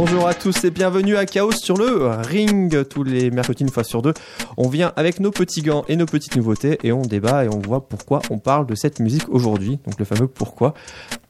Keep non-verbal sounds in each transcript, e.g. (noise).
Bonjour à tous et bienvenue à Chaos sur le ring. Tous les mercredis, une fois sur deux, on vient avec nos petits gants et nos petites nouveautés et on débat et on voit pourquoi on parle de cette musique aujourd'hui. Donc le fameux pourquoi,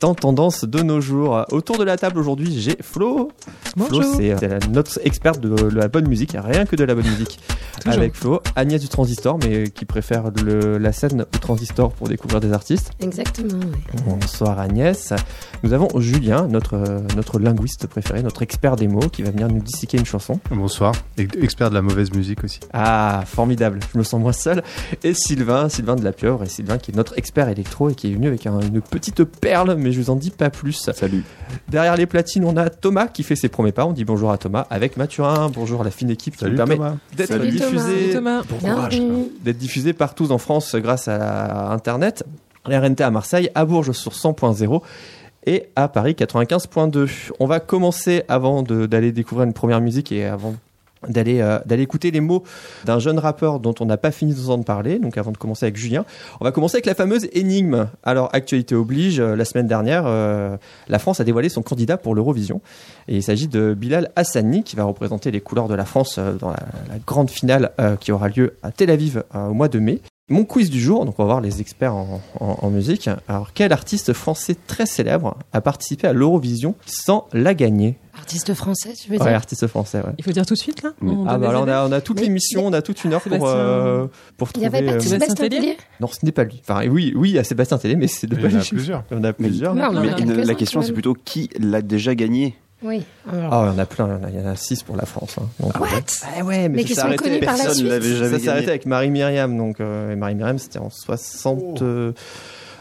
tant tendance de nos jours. Autour de la table aujourd'hui, j'ai Flo. Flo, c'est euh, notre experte de la bonne musique, rien que de la bonne musique. (laughs) Avec Flo, Agnès du Transistor, mais qui préfère le- la scène au Transistor pour découvrir des artistes. Exactement, oui. Bonsoir Agnès. Nous avons Julien, notre, euh, notre linguiste préféré, notre expert des mots, qui va venir nous disséquer une chanson. Bonsoir, expert de la mauvaise musique aussi. Ah, formidable, je me sens moins seul. Et Sylvain, Sylvain de la Pieuvre, et Sylvain qui est notre expert électro et qui est venu avec un- une petite perle, mais je vous en dis pas plus. Salut. Derrière les platines, on a Thomas qui fait ses premiers pas. On dit bonjour à Thomas avec Mathurin. Bonjour à la fine équipe qui Salut nous permet Thomas. d'être Salut diffusé, Thomas. D'être diffusé partout en France grâce à Internet. La RNT à Marseille, à Bourges sur 100.0 et à Paris 95.2. On va commencer avant de- d'aller découvrir une première musique et avant d'aller euh, d'aller écouter les mots d'un jeune rappeur dont on n'a pas fini d'entendre parler. Donc avant de commencer avec Julien, on va commencer avec la fameuse énigme. Alors actualité oblige, euh, la semaine dernière, euh, la France a dévoilé son candidat pour l'Eurovision et il s'agit de Bilal Hassani qui va représenter les couleurs de la France dans la, grande finale qui aura lieu à Tel Aviv au mois de mai. Mon quiz du jour, donc on va voir les experts en, en- en musique. Alors, quel artiste français très célèbre a participé à l'Eurovision sans la gagner? Artiste français, tu veux Ouais, dire? artiste français, ouais. Il faut dire tout de suite là? Oui. Ah bah alors on a, on a toute l'émission, on a toute une heure pour, Sébastien- euh, pour Il trouver... n'y avait pas de euh, Sébastien Tellier Tellier? Non, ce n'est pas lui. Enfin, oui, oui, il y a Sébastien Télé, mais c'est de Il y en a plusieurs. Il y en a plusieurs. Non, a Mais la question c'est plutôt qui l'a déjà gagné? Oui. Alors, Ah, il y en a plein, il y en a- il y en a six pour la France. hein. Donc, What? Ah ouais, mais, Mais qui sont connus par la Personne suite? l'avait Ça s'est arrêté avec Marie-Myriam. Donc, euh, et Marie-Myriam, c'était en 60, euh,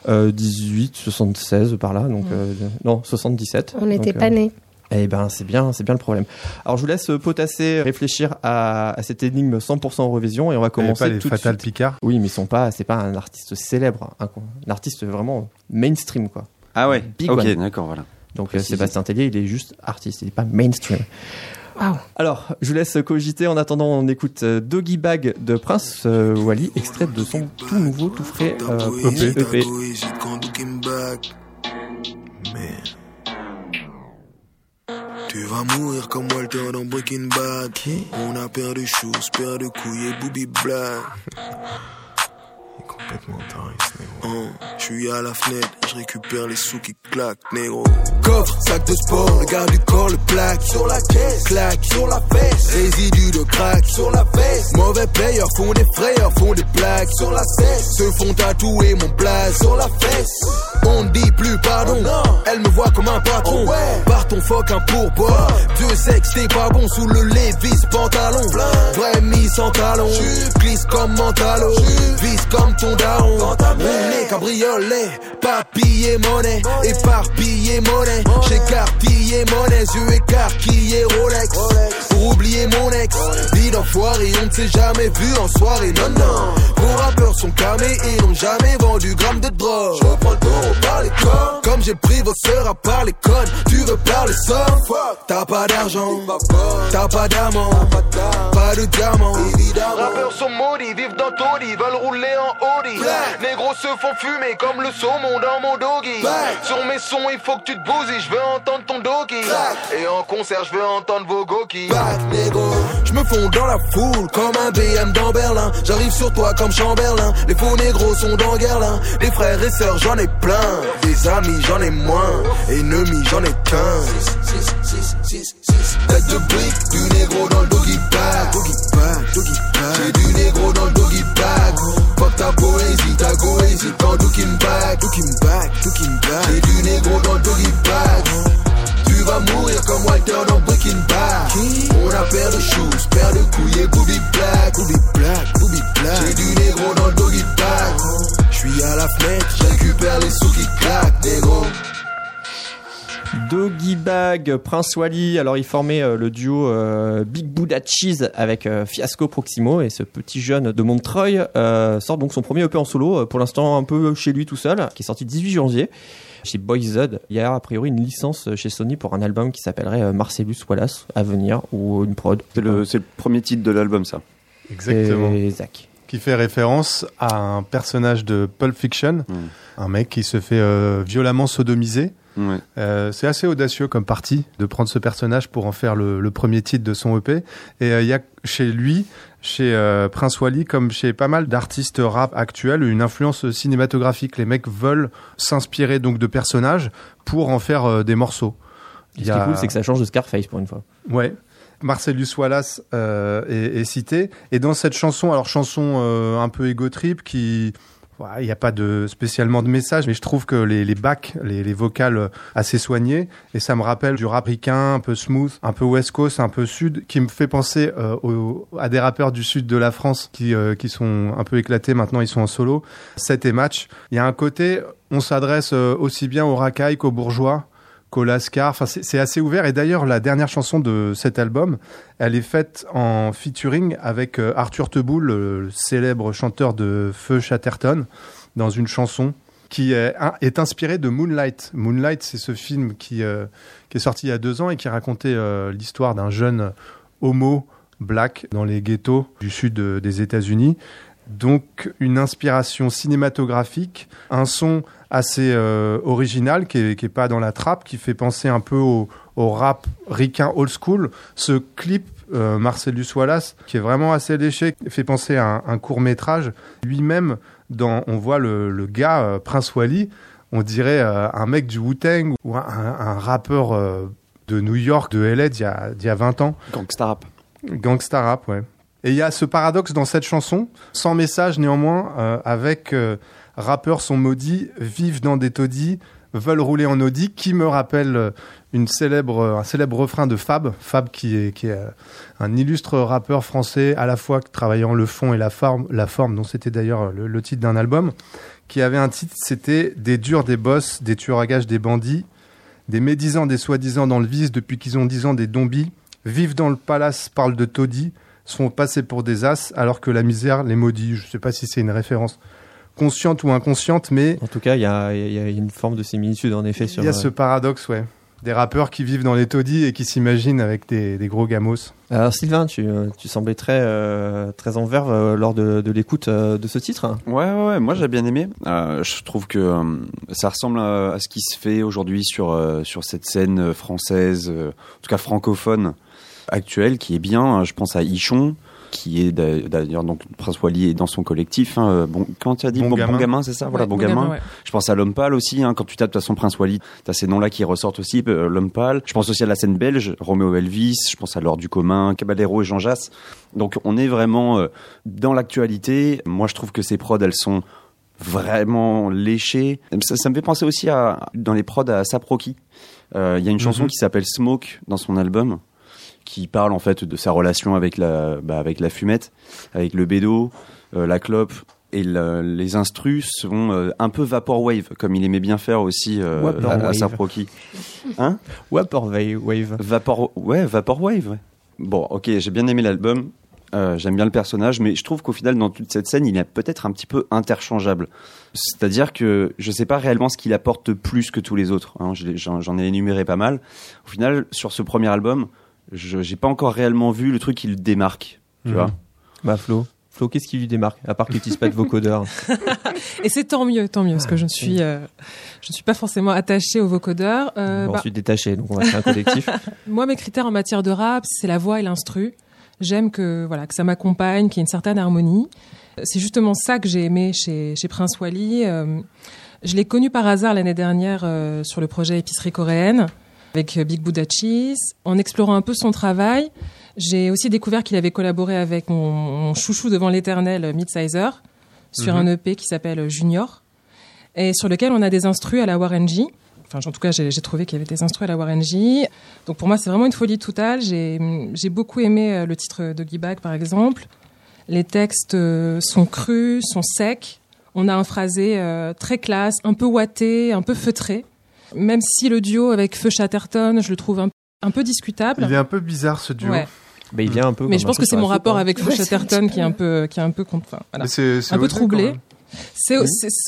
euh, 18, 76 par là. Donc, euh, non, 77. on n'était pas euh, nés. Eh ben, c'est bien, c'est bien le problème. Alors, je vous laisse euh, potasser, réfléchir à, à cette énigme 100% Eurovision et on va commencer pas les tout de Fatal suite. Picard? Oui, mais ils sont pas, c'est pas un artiste célèbre, un, un artiste vraiment mainstream, quoi. Ah ouais, Big ok, d'accord, voilà. Donc, euh. Sébastien Tellier, il est juste artiste, il est pas mainstream. Waouh. Alors, je vous laisse cogiter. En attendant, on écoute euh, Doggy Bag de Prince euh, Wally, extrait de son tout nouveau, tout frais euh, EP. EP. Tu vas mourir comme Walter dans Breaking Bad. On a perdu choses, perdu couilles et booby black. (laughs) Il est complètement taré, ce négro. Je suis à la fenêtre, je récupère les sous qui claquent, négro. Coffre, sac de sport, le gars du corps, le plaque. Sur la caisse, claque, sur la fesse. Résidu de crack, sur la veste. Mauvais payeurs font des frayeurs, font des plaques. Sur la cesse, se font tatouer mon place. Sur la fesse, on ne dit plus pardon. Elle me voit comme un patron. Par ton fuck un pourboire. Dieu sait que t'es pas bon sous le Levis pantalon. Vrai mis sans talon. Glisse comme mentalo. Vise comme ton daron. Roulé cabriolet. Papillé monnaie. Éparpillé monnaie. J'écartillé monnaie. Yeux écarquillés Rolex. Pour oublier mon ex. Vie d'enfoiré. On ne s'est jamais vu en soirée. Non, non. Vos rappeurs sont camés et n'ont jamais vendu gramme de drogue. Je prends le taureau par les cornes. Comme j'ai pris vos sœurs à part les connes. Tu veux parler somme T'as pas d'argent. T'as pas d'amant. Pas de diamant. Rappeurs sont maudits, vivent dans taudis, veulent rouler en Audi. Négros se font fumer comme le saumon dans mon doggy. Sur mes sons, il faut que tu te bousilles, je veux entendre ton doggy. Et en concert, je veux entendre vos gokis. Je me fonds dans la foule comme un BM dans Berlin. J'arrive sur toi comme Chamberlain. Les faux négros sont dans Guerlain. Des frères et sœurs, j'en ai plein. Des amis, j'en ai moins. Ennemis, j'en ai qu'un. Tête de brique, du négro dans le doggy bag. Bag, bag. J'ai du négro dans le doggy bag. Fuck ta poésie, ta goésie dans back, looking back. J'ai du négro dans le doggy bag. Vas mourir comme Walter dans Breaking Bad. On a paire de shoes, paire de couilles et booby black. Booby black, booby black. J'ai du négro dans le doggy bag. J'suis à la fenêtre, je récupère les sous qui claquent, négro. Doggy Bag, Prince Wally. Alors, il formait euh, le duo euh, Big Buddha Cheese avec euh, Fiasco Proximo. Et ce petit jeune de Montreuil euh, sort donc son premier EP en solo, pour l'instant un peu chez lui tout seul, qui est sorti le 18 janvier. Chez Boyzud, il y a a priori une licence chez Sony pour un album qui s'appellerait euh, Marcellus Wallace à venir ou une prod. C'est le, c'est le premier titre de l'album, ça. Exactement. Et Zach. qui fait référence à un personnage de Pulp Fiction, Mm. un mec qui se fait euh, violemment sodomiser. Ouais. Euh, c'est assez audacieux comme parti de prendre ce personnage pour en faire le, le premier titre de son EP. Et euh, il y a chez lui, chez euh, Prince Wally, comme chez pas mal d'artistes rap actuels, une influence cinématographique. Les mecs veulent s'inspirer donc de personnages pour en faire euh, des morceaux. Ce qui est cool, c'est que ça change de Scarface pour une fois. Ouais. Marcellus Wallace euh, est, est cité. Et dans cette chanson, alors chanson un peu égo trip qui. Il n'y a pas de spécialement de message, mais je trouve que les, les backs, les, les vocales euh, assez soignées, et ça me rappelle du rap ricain, un peu smooth, un peu west coast, un peu sud, qui me fait penser euh, au- à des rappeurs du sud de la France qui, euh, qui sont un peu éclatés, maintenant ils sont en solo. Set et match. Il y a un côté, on s'adresse euh, aussi bien aux racailles qu'aux bourgeois qu'au Lascar. Enfin, c'est assez ouvert. Et d'ailleurs, la dernière chanson de cet album, elle est faite en featuring avec euh, Arthur Teboul, le, célèbre chanteur de Feu Chatterton, dans une chanson qui est, inspirée de Moonlight. Moonlight, c'est ce film qui, euh, qui est sorti il y a deux ans et qui racontait euh, l'histoire d'un jeune homo black dans les ghettos du sud des États-Unis. Donc une inspiration cinématographique, un son assez euh, original qui est, qui est pas dans la trappe, qui fait penser un peu au, au rap ricain old school. Ce clip euh, Marcellus Wallace, qui est vraiment assez léché, fait penser à un, un court métrage. Lui-même, dans, on voit le, le gars euh, Prince Wally, on dirait euh, un mec du Wu-Tang ou un, un rappeur de New York, de LA d'il y a, d'il y a 20 ans. Gangsta rap. Gangsta rap, ouais. Et il y a ce paradoxe dans cette chanson, sans message néanmoins, avec rappeurs sont maudits, vivent dans des taudis, veulent rouler en Audi, qui me rappelle euh, une célèbre, un célèbre refrain de Fab, Fab qui est, qui est euh, un illustre rappeur français, à la fois travaillant le fond et la forme, la forme dont c'était d'ailleurs le, le titre d'un album, qui avait un titre, c'était Des durs, des boss, des tueurs à gages, des bandits, des médisants, des soi-disant dans le vice depuis qu'ils ont 10 ans, des dombis, vivent dans le palace, parlent de taudis, sont passés pour des as, alors que la misère les maudit. Je ne sais pas si c'est une référence consciente ou inconsciente, mais En tout cas, il y a, il y a une forme de similitude en effet sur. il y a euh, ce paradoxe, ouais. Des rappeurs qui vivent dans les taudis et qui s'imaginent avec des, des gros gamos. Alors Sylvain, tu, euh, tu semblais très, euh, très en verve euh, lors de, de l'écoute euh, de ce titre. Ouais, ouais, ouais, moi j'ai bien aimé. Euh, je trouve que euh, ça ressemble à, à ce qui se fait aujourd'hui sur, euh, sur cette scène française, euh, en tout cas francophone actuelle, qui est bien. Je pense à Ichon, qui est d'a- d'ailleurs donc Prince Wally est dans son collectif. Hein, euh, bon, comment tu as dit? Bon bon, gamin. gamin, c'est ça? Voilà, Ouais, bon, bon gamin. gamin, ouais. Je pense à L'Homme Pâle aussi, hein, quand tu tapes de toute façon Prince Wally, t'as ces noms-là qui ressortent aussi, euh, L'Homme Pâle. Je pense aussi à la scène belge, Roméo Elvis, je pense à L'Or du commun, Caballero et Jean Jass. Donc on est vraiment euh, dans l'actualité. Moi je trouve que ces prods, elles sont vraiment léchées. Ça, ça me fait penser aussi à, dans les prods à Saproki. Euh, Il y a une chanson Mhm. qui s'appelle Smoke dans son album qui parle en fait de sa relation avec la, bah, avec la fumette, avec le bédo, euh, la clope. Et le- les instrus sont euh, un peu vaporwave, comme il aimait bien faire aussi euh, à, à. Saproki. Hein? Vaporwave. Wave. Vapor, ouais, vaporwave. Bon, ok, j'ai bien aimé l'album. Euh, J'aime bien le personnage, mais je trouve qu'au final, dans toute cette scène, il est peut-être un petit peu interchangeable. C'est-à-dire que je sais pas réellement ce qu'il apporte plus que tous les autres. hein. J'en ai énuméré pas mal. Au final, sur ce premier album, je j'ai pas encore réellement vu le truc qui le démarque. Tu Mhm. vois Bah Flo. Flo, qu'est-ce qui lui démarque À part qu'il n'utilise pas de vocodeur. (laughs) (laughs) Et c'est tant mieux, tant mieux, parce que je ne suis, euh, je ne suis pas forcément attachée au vocodeur. Euh, Bon, bah, Ensuite détaché, donc on va faire un collectif. (laughs) moi, mes critères en matière de rap, c'est la voix et l'instru. J'aime que voilà que ça m'accompagne, qu'il y ait une certaine harmonie. C'est justement ça que j'ai aimé chez, chez Prince Wally. Euh, je l'ai connu par hasard l'année dernière euh, sur le projet Épicerie coréenne avec euh, Big Buddha Cheese. En explorant un peu son travail, j'ai aussi découvert qu'il avait collaboré avec mon, mon chouchou devant l'éternel euh, Midsizer sur Mhm. un EP qui s'appelle Junior et sur lequel on a des instrus à la Warren G. Enfin, en tout cas, j'ai trouvé qu'il y avait des instrus à la Warren G. Donc pour moi, c'est vraiment une folie totale. J'ai beaucoup aimé euh, le titre de Bag, par exemple. Les textes euh, sont crus, sont secs. On a un phrasé euh, très classe, un peu ouaté, un peu feutré. Même si le duo avec Feu Chatterton, je le trouve un, un peu discutable. Il est un peu bizarre ce duo. Ouais. Bah, il vient un peu. Mais je pense que c'est mon rapport hein. avec Feu Chatterton qui est un peu- qui est un peu, enfin, voilà. Mais c'est Un peu troublé. C'est,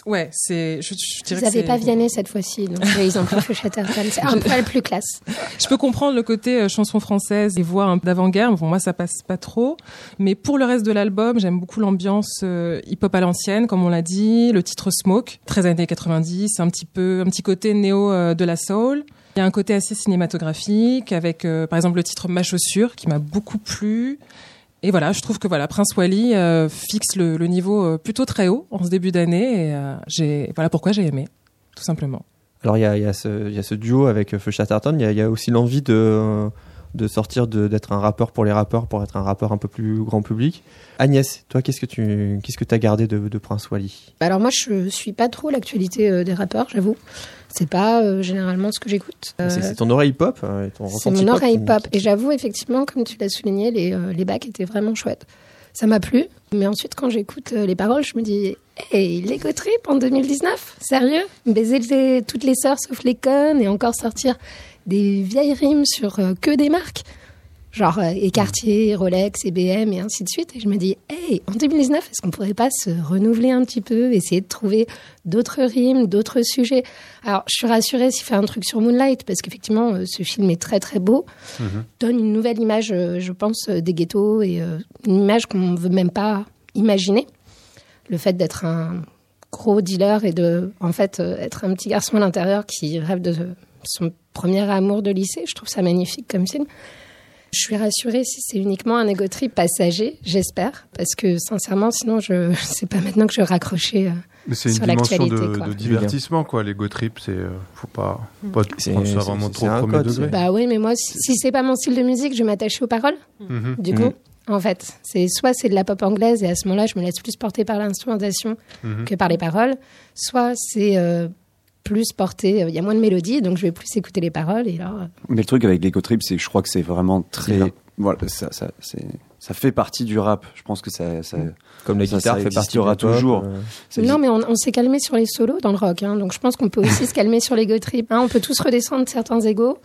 ouais, c'est, je, Ils n'avaient pas Vianney cette fois-ci, donc (laughs) ils ont pris Chatterton. C'est un poil plus classe. Je peux comprendre le côté euh, chanson française et voix un peu d'avant-garde. Bon, moi, ça passe pas trop. Mais pour le reste de l'album, j'aime beaucoup l'ambiance euh, hip-hop à l'ancienne, comme on l'a dit. Le titre Smoke, 13 années 90, un petit peu, un petit côté néo euh, de la soul. Il y a un côté assez cinématographique avec, euh, par exemple, le titre Ma chaussure qui m'a beaucoup plu. Et voilà, je trouve que voilà, Prince Wally euh, fixe le, le niveau euh, plutôt très haut en ce début d'année. Et euh, j'ai, voilà pourquoi j'ai aimé, tout simplement. Alors il y a, il y, a ce- il y a ce duo avec Feu Chatterton, il y a, il y a aussi l'envie de, de sortir de- d'être un rappeur pour les rappeurs, pour être un rappeur un peu plus grand public. Agnès, toi qu'est-ce que tu qu'est-ce que as gardé de, de Prince Wally? Bah Alors moi, je suis pas trop l'actualité euh, des rappeurs, j'avoue. C'est pas euh, généralement ce que j'écoute. Euh, C'est ton oreille et ton C'est mon pop oreille qui- pop. Et j'avoue, effectivement, comme tu l'as souligné, les, euh, les bacs étaient vraiment chouettes. Ça m'a plu. Mais ensuite, quand j'écoute les paroles, je me dis, hey, l'ego trip en 2019 Sérieux? Baiser les- toutes les sœurs sauf les connes et encore sortir des vieilles rimes sur que des marques Genre euh, et Cartier, Rolex, IBM et ainsi de suite. Et je me dis, hey, en 2019, est-ce qu'on pourrait pas se renouveler un petit peu, essayer de trouver d'autres rimes, d'autres sujets? Alors, je suis rassurée s'il fait un truc sur Moonlight, parce qu'effectivement, euh, ce film est très très beau donne une nouvelle image, euh, je pense, euh, des ghettos et une image qu'on ne veut même pas imaginer. Le fait d'être un gros dealer et de, en fait, être un petit garçon à l'intérieur qui rêve de son premier amour de lycée, je trouve ça magnifique comme film. Je suis rassurée si c'est uniquement un ego trip passager, j'espère, parce que sincèrement, sinon, je (laughs) c'est pas maintenant que je vais raccrocher. euh, Mais c'est une dimension de, quoi. de divertissement, quoi. L'ego trip, c'est, euh, faut pas, pas prendre ça vraiment trop au premier degré. Bah oui, mais moi, si, c'est pas mon style de musique, je vais m'attacher aux paroles. Mhm. Du Mm. coup, en fait, c'est soit c'est de la pop anglaise et à ce moment-là, je me laisse plus porter par l'instrumentation Mhm. que par les paroles, soit c'est euh, plus porté, euh, il y a moins de mélodie, donc je vais plus écouter les paroles et là, euh, Mais le truc avec l'ego trip, c'est que je crois que c'est vraiment très. Voilà, ça, ça, c'est- ça fait partie du rap. Je pense que ça. ça Comme la Ça, guitare ça fait partie du pop, toujours. euh, non, mais on, on s'est calmé sur les solos dans le rock, hein, donc je pense qu'on peut aussi se calmer sur l'ego trip. hein. on peut tous redescendre certains égos,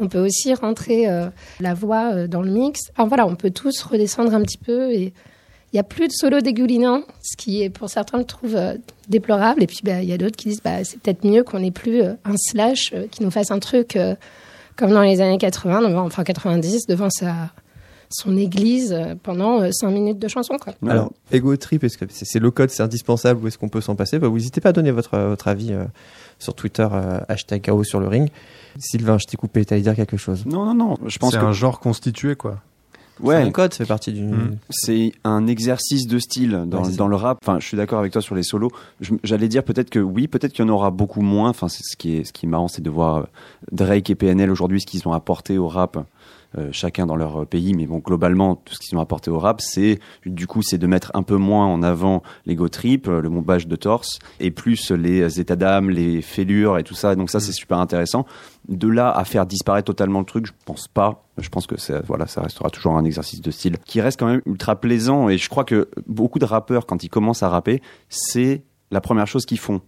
on peut aussi rentrer euh, la voix euh, dans le mix. Enfin voilà, on peut tous redescendre un petit peu et il y a plus de solos dégoulinants, ce qui est pour certains le trouve euh, déplorable. Et puis bah, il y a d'autres qui disent bah c'est peut-être mieux qu'on ait plus euh, un slash euh, qui nous fasse un truc euh, comme dans les années 80, devant- enfin 90, devant sa son église euh, pendant 5 minutes de chanson quoi. Alors, Ego Trip, est-ce que c'est c'est le code, c'est indispensable ou est-ce qu'on peut s'en passer? Bah, Vous n'hésitez pas à donner votre, votre avis euh, sur Twitter, euh, hashtag KO sur le ring. Sylvain, je t'ai coupé, t'allais dire quelque chose. Non, non, non. Je pense C'est que. un genre constitué, quoi. C'est Ouais. un code, ça fait partie du. Mm. C'est un exercice de style dans, Ouais, le rap. Enfin, je suis d'accord avec toi sur les solos. J'allais dire peut-être que oui, peut-être qu'il y en aura beaucoup moins. Enfin, c'est ce qui est ce qui est marrant, c'est de voir Drake et PNL aujourd'hui ce qu'ils ont apporté au rap. Euh, chacun dans leur pays, mais bon, globalement, tout ce qu'ils ont apporté au rap, c'est du coup, c'est de mettre un peu moins en avant l'ego trip, euh, le bombage de torse, et plus les états d'âme, les fêlures et tout ça. Donc ça, c'est super intéressant. De là à faire disparaître totalement le truc, je pense pas. Je pense que ça, voilà, ça restera toujours un exercice de style qui reste quand même ultra plaisant. Et je crois que beaucoup de rappeurs, quand ils commencent à rapper, c'est la première chose qu'ils font.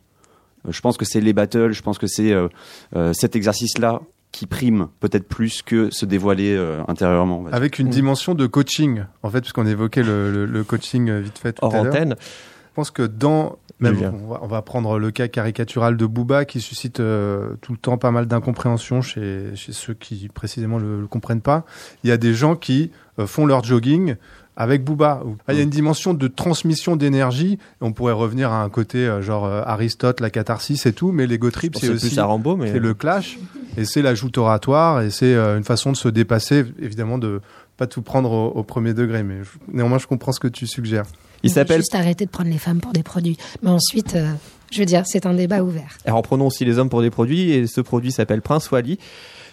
Euh, Je pense que c'est les battles, je pense que c'est euh, cet exercice-là qui prime peut-être plus que se dévoiler euh, intérieurement. Avec une Mm. dimension de coaching, en fait, puisqu'on évoquait le, le- le coaching euh, vite fait tout Hors à l'heure. antenne. Je pense que dans même on va, on va prendre le cas caricatural de Booba qui suscite euh, tout le temps pas mal d'incompréhension chez, chez ceux qui précisément le, le comprennent pas. Il y a des gens qui euh, font leur jogging avec Booba. Ah, Il y a une dimension de transmission d'énergie. On pourrait revenir à un côté euh, genre euh, Aristote, la catharsis et tout, mais l'ego trip c'est aussi à Rambo, mais. c'est le clash et c'est la joute oratoire et c'est euh, une façon de se dépasser, évidemment de pas tout prendre au, au premier degré. Mais je- néanmoins, je comprends ce que tu suggères. Il s'appelle. Juste arrêter de prendre les femmes pour des produits. Mais ensuite, euh, je veux dire, c'est un débat ouvert. Alors, prenons aussi les hommes pour des produits, et ce produit s'appelle Prince Wally.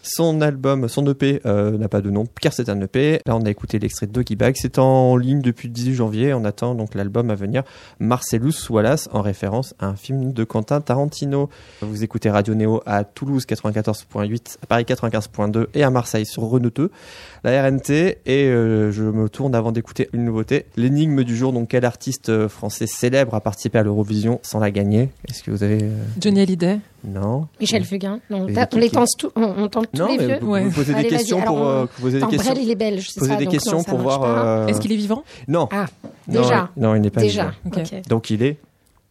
Son album, son EP euh, n'a pas de nom, car c'est un EP. Là, on a écouté l'extrait de Doggy Bag. C'est en ligne depuis le 18 janvier. On attend donc l'album à venir, Marcellus Wallace, en référence à un film de Quentin Tarantino. Vous écoutez Radio Néo à Toulouse 94.8, à Paris 95.2 et à Marseille sur Reneuteux, la RNT. Et euh, je me tourne avant d'écouter une nouveauté. L'énigme du jour, donc quel artiste euh, français célèbre a participé à l'Eurovision sans la gagner? Est-ce que vous avez... euh, Johnny Hallyday. Non Michel Fugain, non, on, on les tente tous, on, on tente tous Non, les mais vieux. vous, Ouais. vous posez Allez, des questions pour on- euh, poser des questions. Brel, il est belge, c'est Poser ça. des donc questions non, ça pour voir. euh, Est-ce qu'il est vivant? Non. Ah, Non, déjà. Non, il n'est pas. Déjà. vivant. Donc il est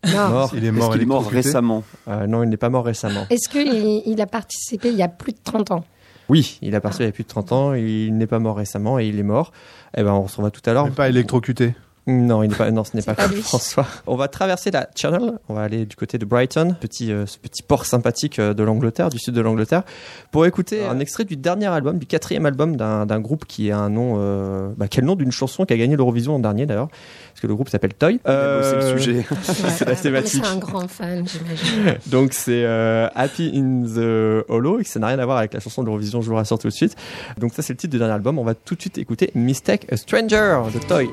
Non. Mort. Il est mort qu'il est mort récemment Euh, non, il n'est pas mort récemment. Est-ce qu'il il a participé il y a plus de 30 ans? Oui, il a participé il y a plus de 30 ans, il n'est pas mort récemment et il est mort. Eh ben, on se revoit tout à l'heure. Pas électrocuté. Non, il n'est pas, non, ce n'est pas, pas. François. On va traverser la Channel. On va aller du côté de Brighton, petit, euh, ce petit port sympathique euh, de l'Angleterre, du sud de l'Angleterre, pour écouter un extrait du dernier album, du quatrième album d'un d'un groupe qui a un nom, euh, bah, quel nom d'une chanson qui a gagné l'Eurovision l'an dernier d'ailleurs, parce que le groupe s'appelle Toy. C'est Euh, le sujet. (laughs) C'est la thématique. C'est un grand fan, j'imagine. (laughs) Donc c'est euh, Happy in the Hollow et ça n'a rien à voir avec la chanson de l'Eurovision, je vous rassure tout de suite. Donc ça c'est le titre du dernier album. On va tout de suite écouter Mistake a Stranger de Toy.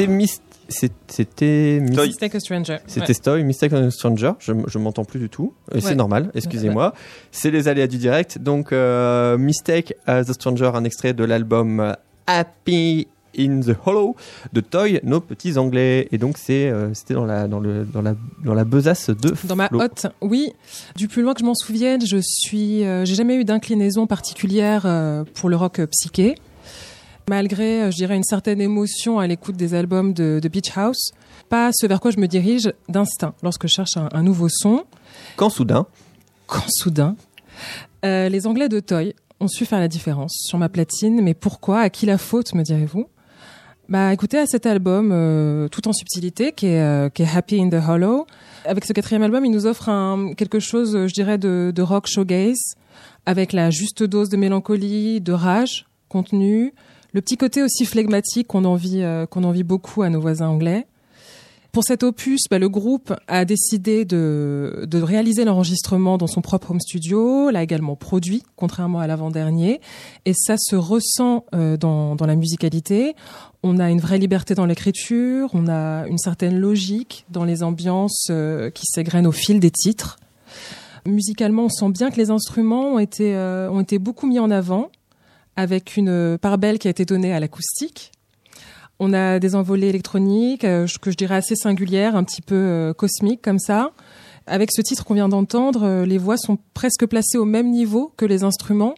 C'était Mist... c'est- C'était. Mistake a Stranger. C'était Stoy, Mistake a Stranger. Je, je m'entends plus du tout. Et c'est Ouais. normal, excusez-moi. C'est les aléas du direct. Donc, euh, Mistake as a Stranger, un extrait de l'album euh, Happy in the Hollow de Toy, nos petits anglais. Et donc, c'est, euh, c'était dans la, dans le, dans la, dans la besace de Dans ma hotte, oui. Du plus loin que je m'en souvienne, je suis, euh, j'ai jamais eu d'inclinaison particulière euh, pour le rock euh, psyché. Malgré, euh, je dirais, une certaine émotion à l'écoute des albums de, de Beach House, pas ce vers quoi je me dirige d'instinct lorsque je cherche un, un nouveau son. Quand soudain, Quand soudain, euh, les Anglais de Toy ont su faire la différence sur ma platine. Mais pourquoi À qui la faute, me direz-vous? Bah, écoutez, à cet album, euh, tout en subtilité, qui est, euh, qui est Happy in the Hollow. Avec ce quatrième album, il nous offre un, quelque chose, je dirais, de, de rock showgaze, avec la juste dose de mélancolie, de rage contenue, le petit côté aussi flegmatique qu'on envie, euh, qu'on envie beaucoup à nos voisins anglais. Pour cet opus, bah, le groupe a décidé de, de réaliser l'enregistrement dans son propre home studio, l'a également produit, contrairement à l'avant-dernier, et ça se ressent euh, dans, dans la musicalité. On a une vraie liberté dans l'écriture, on a une certaine logique dans les ambiances euh, qui s'égrènent au fil des titres. Musicalement, on sent bien que les instruments ont été, euh, ont été beaucoup mis en avant, avec une part belle qui a été donnée à l'acoustique. On a des envolées électroniques euh, que je dirais assez singulières, un petit peu euh, cosmiques comme ça. Avec ce titre qu'on vient d'entendre, euh, les voix sont presque placées au même niveau que les instruments.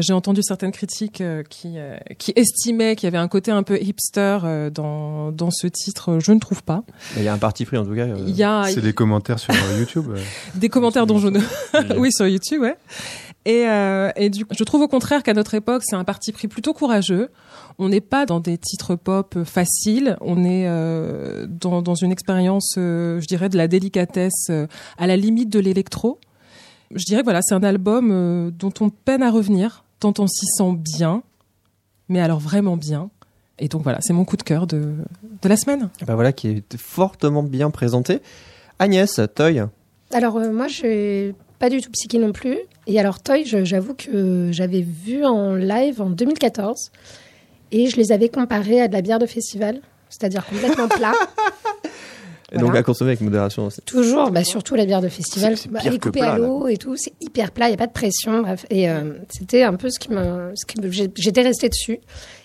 J'ai entendu certaines critiques euh, qui, euh, qui estimaient qu'il y avait un côté un peu hipster euh, dans, dans ce titre. Je ne trouve pas. Il y a un parti pris en tout cas. euh, Il y a, C'est les commentaires sur euh, YouTube. euh. des commentaires dont je ne... (laughs) oui, sur YouTube, ouais. Et, euh, et du coup, je trouve au contraire qu'à notre époque, c'est un parti pris plutôt courageux. On n'est pas dans des titres pop faciles. On est euh, dans, dans une expérience, euh, je dirais, de la délicatesse euh, à la limite de l'électro. Je dirais que voilà, c'est un album euh, dont on peine à revenir, tant on s'y sent bien, mais alors vraiment bien. Et donc voilà, c'est mon coup de cœur de, de la semaine. Bah voilà, qui est fortement bien présenté. Agnès, Toy. Alors euh, moi, je suis pas du tout psyché non plus. Et alors Toy, j'avoue que j'avais vu en live en 2014 et je les avais comparés à de la bière de festival, c'est-à-dire complètement plat. (laughs) Et donc à consommer avec modération aussi. Toujours, bah, surtout la bière de festival. C'est- Bah, elle coupée à l'eau et tout, c'est hyper plat, il n'y a pas de pression. Bref. Et euh, c'était un peu ce qui m'a. J'étais restée dessus.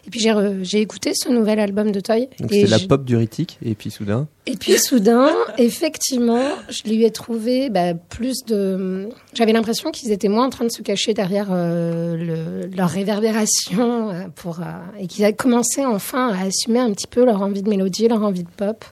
Et puis j'ai écouté ce nouvel album de Toy. Donc c'est la pop diurétique et puis soudain. Et puis soudain, effectivement, je lui ai trouvé bah, plus de. J'avais l'impression qu'ils étaient moins en train de se cacher derrière euh, le- leur réverbération euh, pour euh, et qu'ils avaient commencé enfin à assumer un petit peu leur envie de mélodie, leur envie de pop.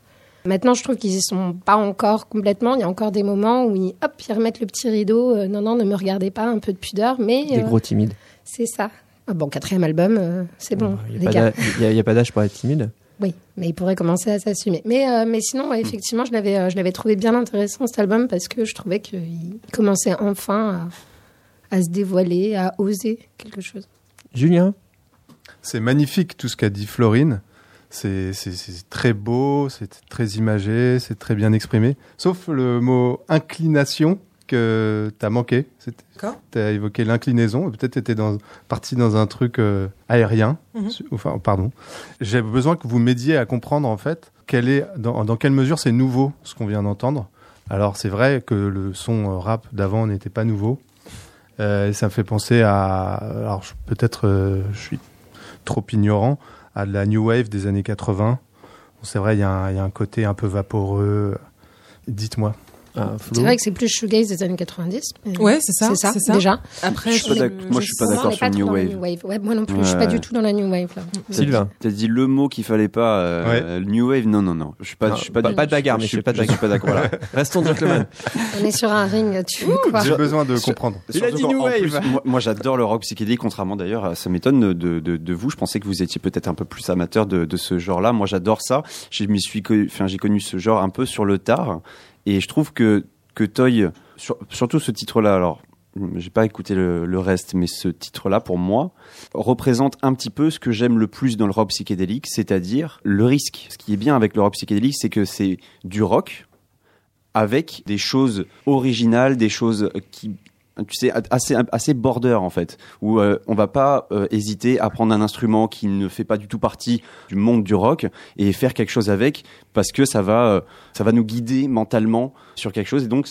Maintenant, je trouve qu'ils y sont pas encore complètement. Il y a encore des moments où ils, hop, ils remettent le petit rideau. non, non, ne me regardez pas, un peu de pudeur, mais Des gros timides. c'est ça. Ah bon, quatrième album, euh, c'est bon, Il n'y gars. a, pas d'âge- a- pas pour être timide. Oui, mais il pourrait commencer à s'assumer. Mais, euh, mais sinon, ouais, effectivement, je l'avais, euh, je l'avais trouvé bien intéressant cet album parce que je trouvais qu'il commençait enfin à, à se dévoiler, à oser quelque chose. Julien? C'est magnifique tout ce qu'a dit Florine. C'est c'est- c'est très beau, c'est très imagé, c'est très bien exprimé. Sauf le mot inclination que t'as manqué. C'était- D'accord. T'as évoqué l'inclinaison. Peut-être t'étais dans, parti dans un truc euh, aérien. Su- Enfin, pardon. J'ai besoin que vous m'aidiez à comprendre en fait quelle est, dans, dans quelle mesure c'est nouveau ce qu'on vient d'entendre. Alors c'est vrai que le son euh, rap d'avant n'était pas nouveau. Euh, ça me fait penser à, alors peut-être euh, je suis trop ignorant, à de la new wave des années 80. Bon, c'est vrai, il y, y a un côté un peu vaporeux. Dites-moi. Ah. C'est vrai que c'est plus shoegaze des années 90. mais Ouais, c'est ça, C'est ça, déjà. Après, Je suis pas moi, je suis pas d'accord sur new wave. new wave. Ouais, moi non plus, je suis Ouais. pas du tout dans la new wave. Là. Sylvain. T'as dit le mot qu'il fallait pas. euh, New Wave, non, non, non. Je suis pas, Non, je suis pas, pas- pas de bagarre, mais je suis pas d'accord. Voilà. (laughs) Restons gentlemen. (laughs) On est sur un ring, tu veux quoi J'ai besoin de comprendre. Il a dit New en plus, Wave. moi, j'adore le rock psychédélique, contrairement d'ailleurs, à- ça m'étonne de, vous. Je pensais que vous étiez peut-être un peu plus amateur de, ce genre-là. Moi, j'adore ça. J'ai connu ce genre un peu sur le tard, et je trouve que que Toy, sur- surtout ce titre-là, alors. J'ai pas écouté le reste, mais ce titre-là, pour moi, représente un petit peu ce que j'aime le plus dans le rock psychédélique, c'est-à-dire le risque. Ce qui est bien avec le rock psychédélique, c'est que c'est du rock, avec des choses originales, des choses qui tu sais assez assez border en fait où euh, on va pas euh, hésiter à prendre un instrument qui ne fait pas du tout partie du monde du rock et faire quelque chose avec parce que ça va euh, ça va nous guider mentalement sur quelque chose. Et donc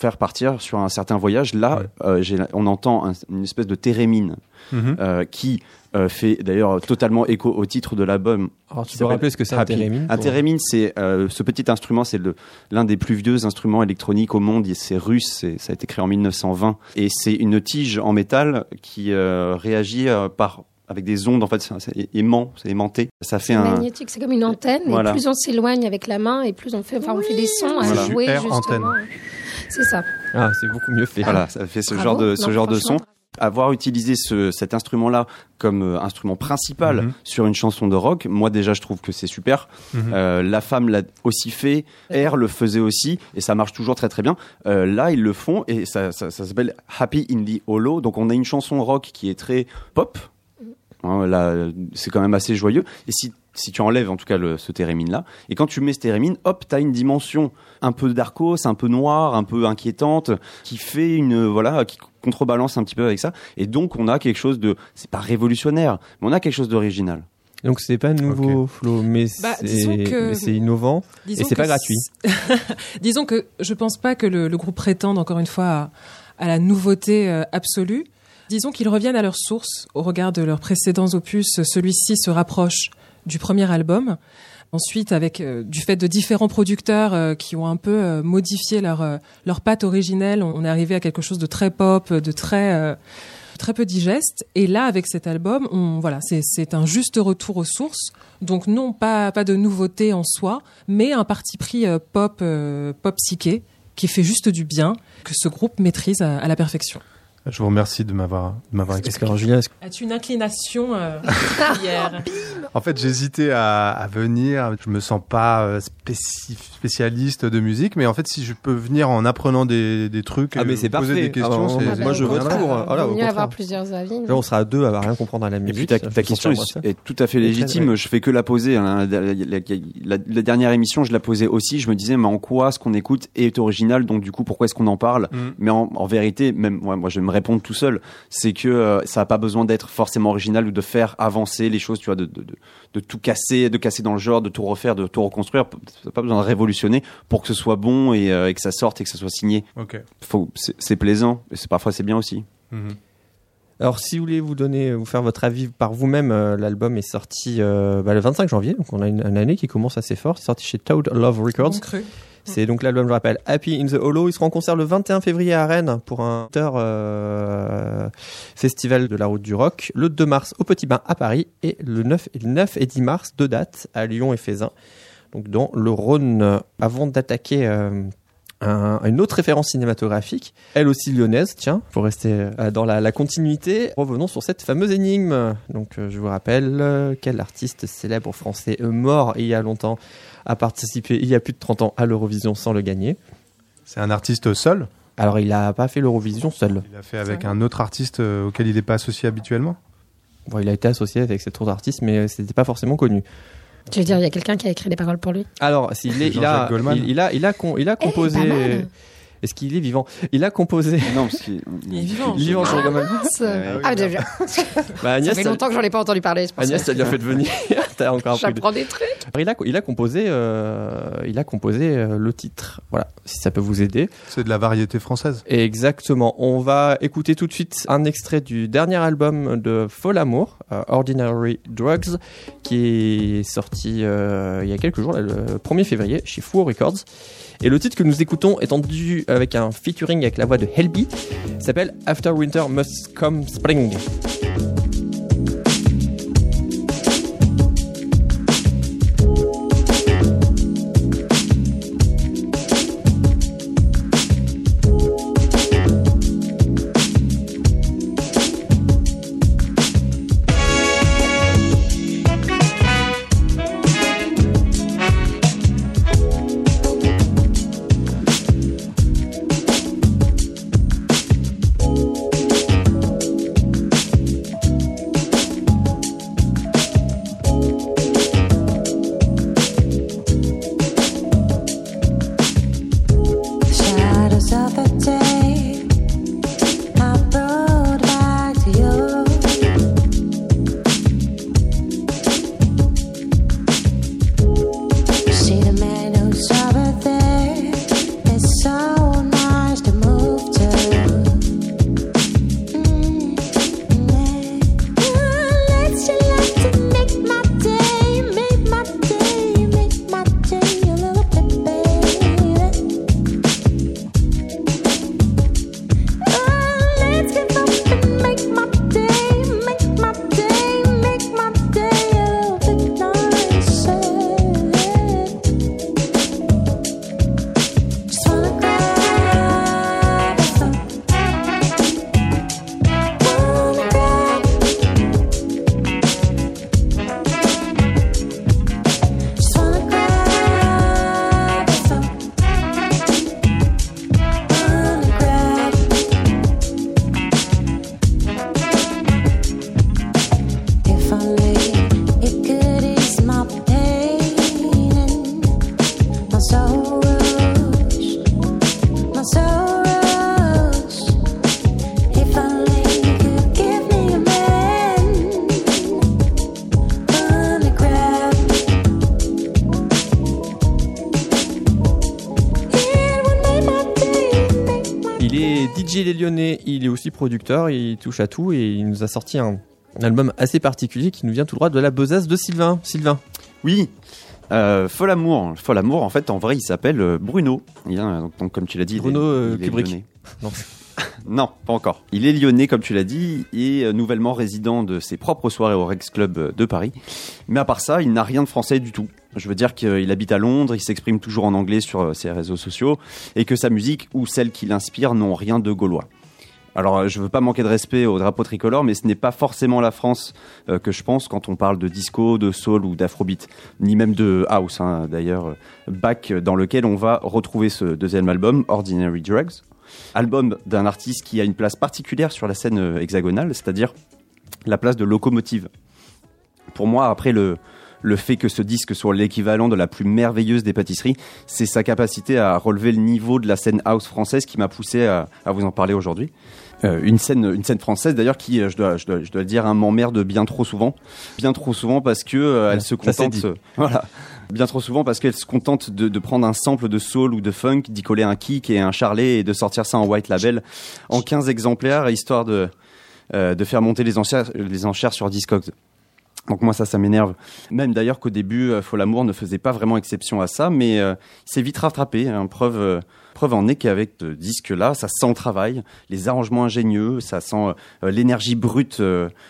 faire partir sur un certain voyage là euh, j'ai- on entend un- une espèce de thérémine Mhm. euh, qui euh, fait d'ailleurs totalement écho au titre de l'album Alors tu peux rappeler ce que c'est un Happy. thérémine Un thérémine, c'est euh, ce petit instrument, c'est le- l'un des plus vieux instruments électroniques au monde. C'est russe, c'est- ça a été créé en 1920 et c'est une tige en métal qui euh, réagit euh, par avec des ondes en fait, c'est c'est aimant, c'est aimanté. Ça fait C'est un magnétique, c'est comme une antenne. Voilà. Et plus on s'éloigne avec la main, et plus on fait, enfin, on fait des sons à Voilà. jouer justement. antenne. C'est ça. Ah, c'est beaucoup mieux fait. voilà, ça fait ce Bravo. genre de ce Non, genre de son. avoir utilisé ce, cet instrument-là comme euh, instrument principal Mhm. sur une chanson de rock, moi déjà je trouve que c'est super. Mhm. Euh, la femme l'a aussi fait, Air le faisait aussi, et ça marche toujours très très bien. Euh, là ils le font et ça, ça, ça s'appelle Happy in the Hollow. Donc on a une chanson rock qui est très pop. Hein, là, c'est quand même assez joyeux. Et si si tu enlèves en tout cas le, ce thérémine là, et quand tu mets ce thérémine, hop, t'as une dimension un peu darkos, un peu noire, un peu inquiétante, qui fait une voilà, qui contrebalance un petit peu avec ça. Et donc on a quelque chose de, c'est pas révolutionnaire, mais on a quelque chose d'original. Donc c'est pas nouveau, Flo, mais Bah, c'est innovant. Disons Et c'est pas gratuit. (laughs) Disons que je pense pas que le, le groupe prétende encore une fois à, à la nouveauté euh, absolue. Disons qu'ils reviennent à leur source au regard de leurs précédents opus. Celui-ci se rapproche du premier album. Ensuite, avec euh, du fait de différents producteurs euh, qui ont un peu euh, modifié leur leur patte originelle, on est arrivé à quelque chose de très pop, de très très peu digeste. Et là, avec cet album, on voilà, c'est un juste retour aux sources. Donc non, pas pas de nouveauté en soi, mais un parti pris pop pop psyché qui fait juste du bien, que ce groupe maîtrise à la perfection. Je vous remercie de m'avoir de m'avoir Est-ce expliqué. Julien, est-ce que- As-tu une inclination euh, (laughs) hier? En fait, j'hésitais à, à venir. Je me sens pas euh, spécif- spécialiste de musique, mais en fait, si je peux venir en apprenant des, des trucs, Ah, mais euh, c'est poser parfait. des questions, Ah, c'est- bah, c'est- moi, je vote pour. euh, voilà, Vaut mieux avoir plusieurs avis. Là, on sera à deux à rien comprendre à la Et musique. puis ta, question est, tout à fait très légitime. Je fais que la poser. hein. La, la- la- la- la dernière émission, je la posais aussi. Je me disais, mais en quoi ce qu'on écoute est original? Donc du coup, pourquoi est-ce qu'on en parle? Mm. Mais en, en vérité, même moi, moi, je vais me répondre tout seul. C'est que euh, ça n'a pas besoin d'être forcément original ou de faire avancer les choses. Tu vois, de, de, de, de tout casser, de casser dans le genre, de tout refaire, de tout reconstruire. Pas besoin de révolutionner pour que ce soit bon et, euh, et que ça sorte et que ça soit signé. Ok. Faut, c'est, plaisant. Et parfois c'est bien aussi. Mhm. Alors, si vous voulez vous donner, vous faire votre avis par vous-même, euh, l'album est sorti euh, bah, le 25 janvier, donc on a une, une année qui commence assez fort. C'est sorti chez Toad Love Records. Bon cru. C'est donc l'album, je rappelle, Happy in the Hollow. Il sera en concert le 21 février à Rennes pour un euh, festival de la route du rock. Le 2 mars au Petit Bain à Paris et le 9, et le 9 et 10 mars, deux dates à Lyon et Fézin. Donc dans le Rhône, avant d'attaquer euh, un- une autre référence cinématographique, elle aussi lyonnaise, tiens, pour rester euh, dans la, la continuité, revenons sur cette fameuse énigme. Donc je vous rappelle, quel artiste célèbre français mort il y a longtemps? A participé il y a plus de 30 ans à l'Eurovision sans le gagner C'est un artiste seul? Alors il a pas fait l'Eurovision seul. Il a fait avec un autre artiste euh, auquel il n'est pas associé habituellement? Bon, il a été associé avec cet autre artiste, mais euh, c'était pas forcément connu. Tu veux dire, il y a quelqu'un qui a écrit des paroles pour lui? Alors, s'il est, il a, Goldman. il, il a, il a, con- il a Eh, composé. Est-ce qu'il est vivant? Il a composé. Non, parce qu'il (laughs) Il est vivant. Vivant, je regarde mal. mince. oui, Ah, déjà. Bah, Ça Agnès, fait ça- longtemps que j'en ai pas entendu parler. c'est pour ça. Agnès, ça lui a fait venir. (laughs) T'as encore. J'apprends des trucs. Il a, il a composé, euh, il a composé euh, le titre. Voilà, si ça peut vous aider. C'est de la variété française. Exactement. On va écouter tout de suite un extrait du dernier album de Fol Amour, euh, Ordinary Drugs, qui est sorti il y a quelques jours, là, le 1er février, chez Foo Records. Et le titre que nous écoutons est entendu avec un featuring avec la voix de Helby, s'appelle After Winter Must Come Spring. Producteur, il touche à tout et il nous a sorti un, Un album assez particulier qui nous vient tout droit de la besace de Sylvain. Sylvain. Oui. Euh, Fol Amour. Fol Amour, en fait, en vrai, il s'appelle euh, Bruno. Il a- donc, donc, comme tu l'as dit, il est- Bruno, euh, il est Kubrick. lyonnais. Non. (laughs) Non, pas encore. Il est lyonnais, comme tu l'as dit, et euh, nouvellement résident de ses propres soirées au Rex Club euh, de Paris. Mais à part ça, il n'a rien de français du tout. Je veux dire qu'il habite à Londres, il s'exprime toujours en anglais sur euh, ses réseaux sociaux, et que sa musique ou celle qui l'inspire n'ont rien de gaulois. Alors, je veux pas manquer de respect au drapeau tricolore, mais ce n'est pas forcément la France euh, que je pense quand on parle de disco, de soul ou d'afrobeat, ni même de house, hein, d'ailleurs, euh, back dans lequel on va retrouver ce deuxième album, Ordinary Drugs. Album d'un artiste qui a une place particulière sur la scène euh, hexagonale, c'est-à-dire la place de locomotive. Pour moi, après le, le fait que ce disque soit l'équivalent de la plus merveilleuse des pâtisseries, c'est sa capacité à relever le niveau de la scène house française qui m'a poussé à, à vous en parler aujourd'hui. Euh, une scène, une scène française d'ailleurs qui, euh, je dois, je dois, je dois le dire, hein, m'emmerde bien trop souvent, bien trop souvent parce que euh, elle se contente, euh, (laughs) voilà, bien trop souvent parce qu'elle se contente de, de prendre un sample de soul ou de funk, d'y coller un kick et un charlet et de sortir ça en white label en 15 exemplaires histoire de de faire monter les enchères, les enchères sur Discogs. Donc moi ça, ça m'énerve. Même d'ailleurs qu'au début, euh, Fol Amour ne faisait pas vraiment exception à ça, mais euh, vite rattrapé. hein. Preuve, euh, preuve en est qu'avec ce disque-là, ça sent le travail, les arrangements ingénieux, ça sent euh, l'énergie brute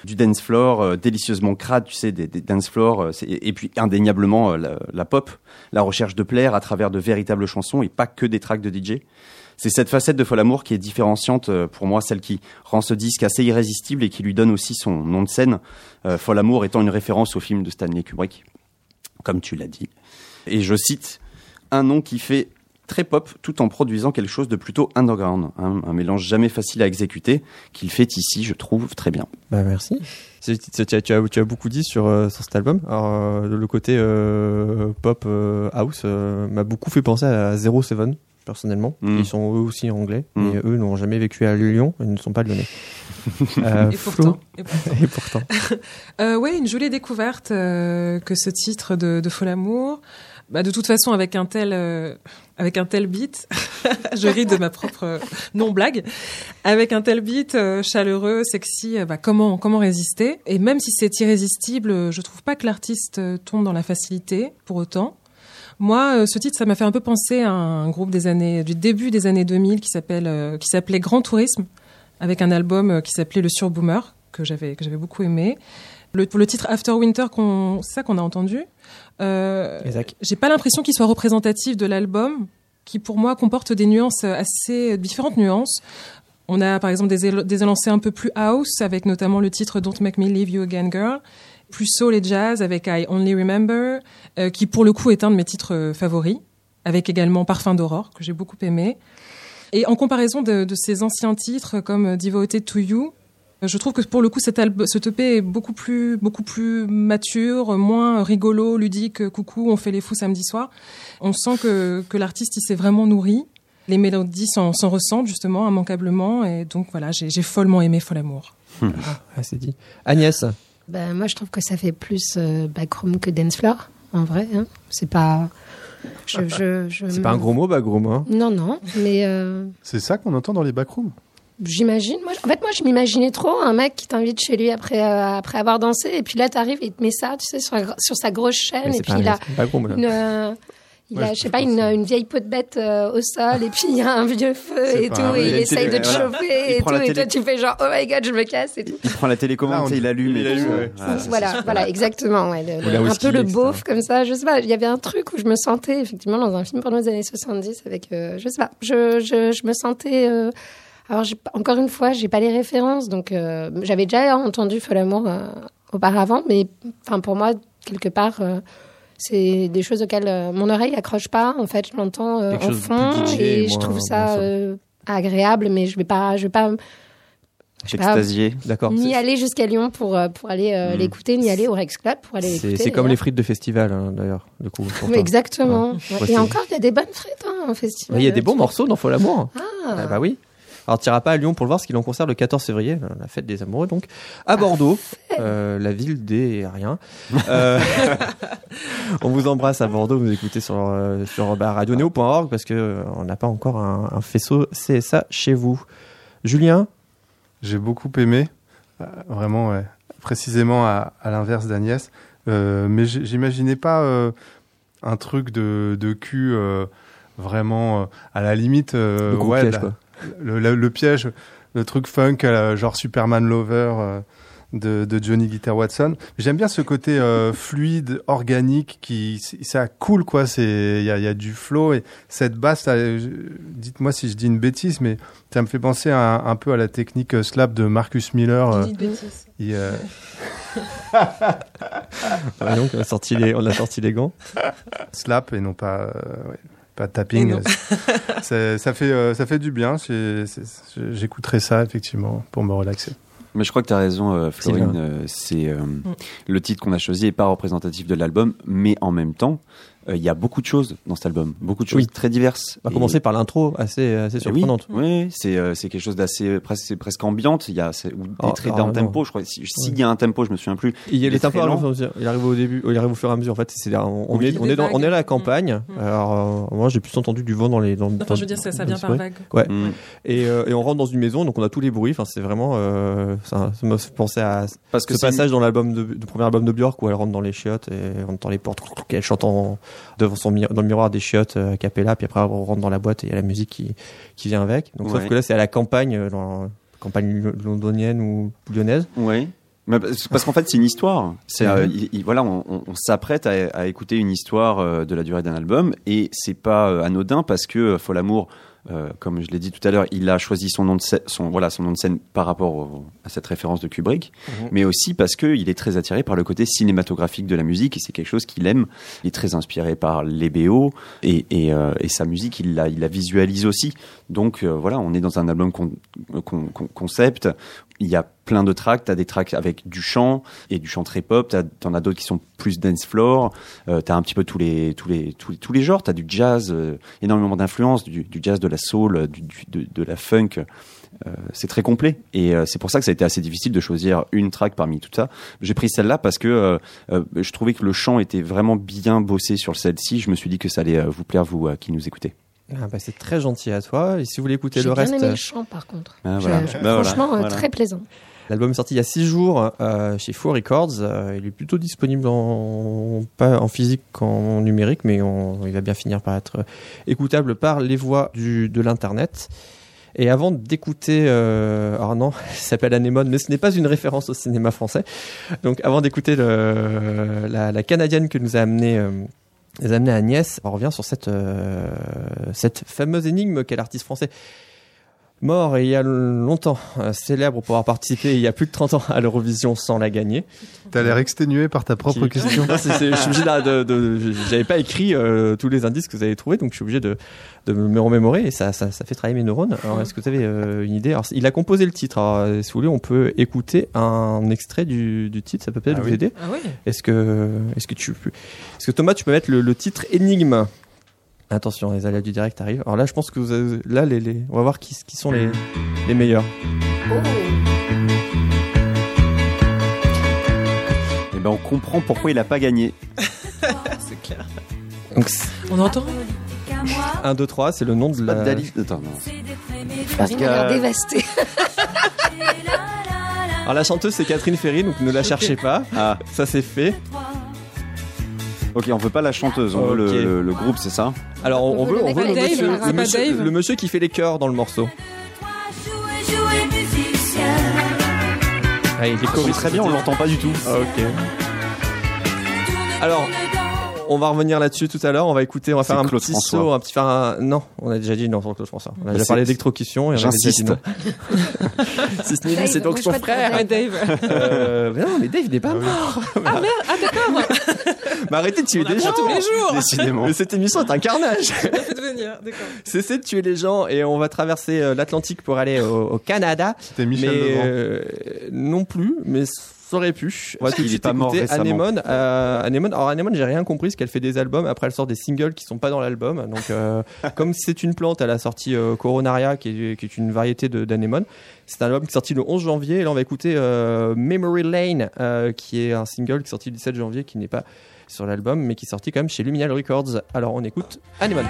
du dance floor, délicieusement crade, tu sais, des, des dance floors, et puis indéniablement la, la pop, la recherche de plaire à travers de véritables chansons et pas que des tracks de DJ. C'est cette facette de Fol Amour qui est différenciante euh, pour moi, celle qui rend ce disque assez irrésistible et qui lui donne aussi son nom de scène. Euh, Fol Amour étant une référence au film de Stanley Kubrick, comme tu l'as dit. Et je cite un nom qui fait très pop tout en produisant quelque chose de plutôt underground, hein, un mélange jamais facile à exécuter qu'il fait ici, je trouve très bien. Bah merci. Tu as, tu as- tu as beaucoup dit sur, euh, sur cet album. Alors, euh, le côté euh, pop euh, house euh, m'a beaucoup fait penser à Zero Seven personnellement. Mm. Ils sont eux aussi anglais, Mm. mais eux n'ont jamais vécu à Lyon et ne sont pas lyonnais. (laughs) Euh, Et pourtant. Et pourtant. (laughs) Et pourtant. (laughs) Euh, ouais, une jolie découverte euh, que ce titre de, de Fol Amour. Bah, de toute façon, avec un tel, euh, avec un tel beat, je ris de ma propre euh, non blague. Avec un tel beat euh, chaleureux, sexy, bah, comment, comment résister? Et même si c'est irrésistible, je trouve pas que l'artiste tombe dans la facilité pour autant. Moi, euh, ce titre, ça m'a fait un peu penser à un groupe des années, du début des années 2000 qui s'appelle, euh, qui s'appelait Grand Tourisme, avec un album euh, qui s'appelait Le Surboomer que j'avais, que j'avais beaucoup aimé. Le, pour le titre After Winter, qu'on, c'est ça qu'on a entendu. Euh, j'ai pas l'impression qu'il soit représentatif de l'album, qui pour moi comporte des nuances assez différentes nuances. On a par exemple des, des élancés un peu plus house, avec notamment le titre Don't Make Me Leave You Again Girl, plus soul et jazz avec I Only Remember, euh, qui pour le coup est un de mes titres euh, favoris, avec également Parfum d'Aurore, que j'ai beaucoup aimé. Et en comparaison de, de ces anciens titres comme euh, Devoted to You, je trouve que pour le coup, cet album, ce EP est beaucoup plus, beaucoup plus mature, moins rigolo, ludique. Coucou, on fait les fous samedi soir. On sent que, que l'artiste, il s'est vraiment nourri. Les mélodies s'en s'en ressentent justement immanquablement. Et donc voilà, j'ai j'ai follement aimé Fol Amour. Ah, c'est dit. Agnès? Ben, moi, je trouve que ça fait plus euh, backroom que dance floor, en vrai. hein. C'est pas. Je, je, je C'est pas un gros mot, backroom. Hein. Non, non, mais euh, C'est ça qu'on entend dans les backrooms. j'imagine. Moi, en fait, moi, je m'imaginais trop un mec qui t'invite chez lui après, euh, après avoir dansé, et puis là, t'arrives et il te met ça, tu sais, sur, sa grosse chaîne, Mais et c'est puis il un a une. Il a, je sais pas, une, vieille peau de bête euh, au sol, et puis il y a un vieux feu et tout, et il essaye télé- de te voilà. chauffer Il et tout, et toi tu fais genre, oh my god, je me casse et tout. Il prend la télécommande, Là, on tu sais, il allume. il et allume, tout. ouais. Voilà, ça, voilà, voilà, exactement. Ouais, le- Ou la le- un whisky, peu le beauf comme ça, je sais pas. Il y avait un truc où je me sentais effectivement dans un film pendant les années 70 avec, euh, je sais pas, je, je, je me sentais. euh, alors encore une fois, j'ai pas les références, donc euh, j'avais déjà entendu Fol Amour euh, auparavant, mais enfin pour moi quelque part. C'est des choses auxquelles euh, mon oreille accroche pas. En fait, je l'entends euh, en fond et je trouve ça euh, agréable, mais je vais pas, je vais pas. D'accord. ni aller jusqu'à Lyon pour pour aller euh, Mm. l'écouter, ni aller au Rex Club pour aller C'est l'écouter. c'est comme les frites de festival, hein, d'ailleurs. Du coup, exactement. Ouais. Ouais. Ouais, Et encore, il y a des bonnes frites hein, en festival. Il y a des bons morceaux dans Fol Amour. Ah, Ah bah oui. Alors, tu n'iras pas à Lyon pour le voir, parce qu'il est en concert le 14 février, la fête des amoureux, donc, à Bordeaux, euh, la ville des rien. Euh, (laughs) on vous embrasse à Bordeaux, vous écoutez sur, euh, sur bah, radioneo.org, parce que on n'a pas encore un, un faisceau CSA chez vous. Julien? J'ai beaucoup aimé. Vraiment, ouais. précisément à, à l'inverse d'Agnès. Euh, mais j'imaginais pas euh, un truc de, de cul euh, vraiment euh, à la limite. euh, ouais, la- quoi. Le, le- le piège, le truc funk, euh, genre Superman Lover euh, de, de Johnny Guitar Watson. J'aime bien ce côté euh, fluide, organique, qui ça coule quoi. C'est il y a, y a du flow et cette basse. Dites-moi si je dis une bêtise, mais ça me fait penser un, un peu à la technique slap de Marcus Miller. euh, Dis une bêtise. il, euh, (laughs) Ah, donc, on a sorti les, on a sorti les gants. slap et non pas euh, ouais, pas tapping. Non. (laughs) C'est- ça fait euh, ça fait du bien. J'écouterai ça effectivement pour me relaxer. Mais je crois que tu as raison, euh, Florine. Euh, c'est euh, le titre qu'on a choisi est pas représentatif de l'album, mais en même temps, euh, il y a beaucoup de choses dans cet album, beaucoup de choses Oui. très diverses. On va Et- commencer par l'intro, assez, assez Eh oui, surprenante. oui, c'est euh, c'est quelque chose d'assez presque c'est presque ambiante. Il y a ou des Oh, très ah, down non. tempo. Je crois si- s'il y a un tempo, je me souviens plus. Il y a Il les est très tempos il arrive au début, il arrive au fur et à mesure. En fait, c'est on, on Oui. est, on est dans, on est à la campagne. Mm. Alors euh, moi, j'ai plus entendu du vent dans les. Dans, Enfin, dans- je veux dire, ça, ça vient par bruits. vague. Ouais. Mm. Et, euh, et on rentre dans une maison, donc on a tous les bruits. Enfin, c'est vraiment. Euh, ça, m'a fait penser à Parce que ce passage dans l'album du premier album de Björk où elle rentre dans les chiottes et on entend les portes, elle chante en, devant son mi- dans le miroir des chiottes euh, a cappella, puis après on rentre dans la boîte et il y a la musique qui, qui vient avec. Donc sauf que là c'est à la campagne, euh, dans la campagne lo- londonienne ou lyonnaise. Oui. Mais parce qu'en fait, c'est une histoire. C'est euh, Mhm. il- il- voilà, on, on- on s'apprête à, à écouter une histoire euh, de la durée d'un album et c'est pas euh, anodin parce que euh, Folamour, euh, comme je l'ai dit tout à l'heure, il a choisi son nom de scène, son voilà son nom de scène par rapport au- à cette référence de Kubrick, Mhm. mais aussi parce que il est très attiré par le côté cinématographique de la musique et c'est quelque chose qu'il aime. Il est très inspiré par les BO et, et, euh, et sa musique, il la, il la visualise aussi. Donc euh, voilà, on est dans un album con- con- con- concept. Il y a plein de tracks. T'as des tracks avec du chant et du chant très pop. T'en as d'autres qui sont plus dance floor. Euh, T'as un petit peu tous les tous les tous, les- tous les genres. T'as du jazz, euh, énormément d'influence, du, du jazz, de la soul, euh, du, du- de, de la funk. Euh, c'est très complet et euh, c'est pour ça que ça a été assez difficile de choisir une track parmi tout ça. J'ai pris celle-là parce que euh, euh, je trouvais que le chant était vraiment bien bossé sur celle-ci. Je me suis dit que ça allait euh, vous plaire vous euh, qui nous écoutez. Ah, bah, c'est très gentil à toi. Et si vous voulez écouter J'ai le bien reste, aimé euh, le chant par contre. Ah, Je- voilà. je- Bah, voilà. franchement, euh, Voilà. très plaisant. L'album est sorti il y a six jours euh, chez Faux Records. Euh, il est plutôt disponible en pas en physique qu'en numérique, mais il va bien finir par être écoutable par les voies du, de l'internet. Et avant d'écouter, euh, alors non, (laughs) il s'appelle Anémone, mais ce n'est pas une référence au cinéma français. Donc avant d'écouter la, canadienne que nous a amené, euh, nous a amené Agnès, on revient sur cette euh, cette fameuse énigme qu'est l'artiste français. Mort il y a longtemps, euh, célèbre pour avoir participé il y a plus de 30 ans à l'Eurovision sans la gagner. T'as l'air exténué par ta propre Qui- question. Non, c'est- c'est- je suis obligé de, de- de- j'avais pas écrit euh, tous les indices que vous avez trouvés, donc je suis obligé de, de me remémorer et ça, ça, ça fait travailler mes neurones. Alors, est-ce que vous avez euh, une idée? Alors, il a composé le titre. Alors, euh, si vous voulez, on peut écouter un extrait du, du titre. Ça peut peut-être Ah vous oui. aider. Ah oui Est-ce que, est-ce que tu peux, est-ce que Thomas, tu peux mettre le, le titre énigme? Attention, les aléas du direct arrivent. Alors là, je pense que vous avez- là, les, les- on va voir qui, qui sont les, les meilleurs. Et ben on comprend pourquoi il a pas gagné. (laughs) C'est clair. Donc, On entend 1, 2, 3, c'est le nom de Pas la. de Dali. Attends, non. Farine a l'air dévastée. Alors la chanteuse c'est Catherine Ferry, donc ne la cherchez pas. Ah, Ça c'est fait. Ok, on veut pas la chanteuse, on veut le, le- le groupe, c'est ça Alors on, veut le on mec veut le, avec monsieur, le, monsieur, Dave. le monsieur qui fait les chœurs dans le morceau. Ah, il est choriste. très bien, on l'entend pas du tout. Ah, ok. Alors, on va revenir là-dessus tout à l'heure. On va écouter, on va faire un Claude petit François. saut, un petit faire un. Non, on a déjà dit non Claude François. On a Bah, déjà c'est- parlé d'électrocution et on déjà dit non. (laughs) Lui, Dave, c'est donc son frère. Ah, Dave Euh, mais non, mais Dave n'est pas mort. Ah merde Ah d'accord Mais arrêtez de tuer des gens. tous les jours Décidément. Mais cette émission est un carnage. Cessez de tuer les gens et on va traverser euh, l'Atlantique pour aller au, au Canada. C'était Michel mais euh, non plus, mais ça aurait pu. Qu'il est pas mort récemment. Anémone. Euh. Alors Anémone, j'ai rien compris, parce qu'elle fait des albums. Après, elle sort des singles qui sont pas dans l'album. Donc, euh, (laughs) comme c'est une plante, elle a sorti euh, Coronaria, qui est, qui est une variété d'Anémone. C'est un album qui est sorti le 11 janvier. Et là, on va écouter euh, Memory Lane, qui est un single qui est sorti le 17 janvier, qui n'est pas sur l'album, mais qui est sorti quand même chez Luminal Records. Alors, on écoute Anémone.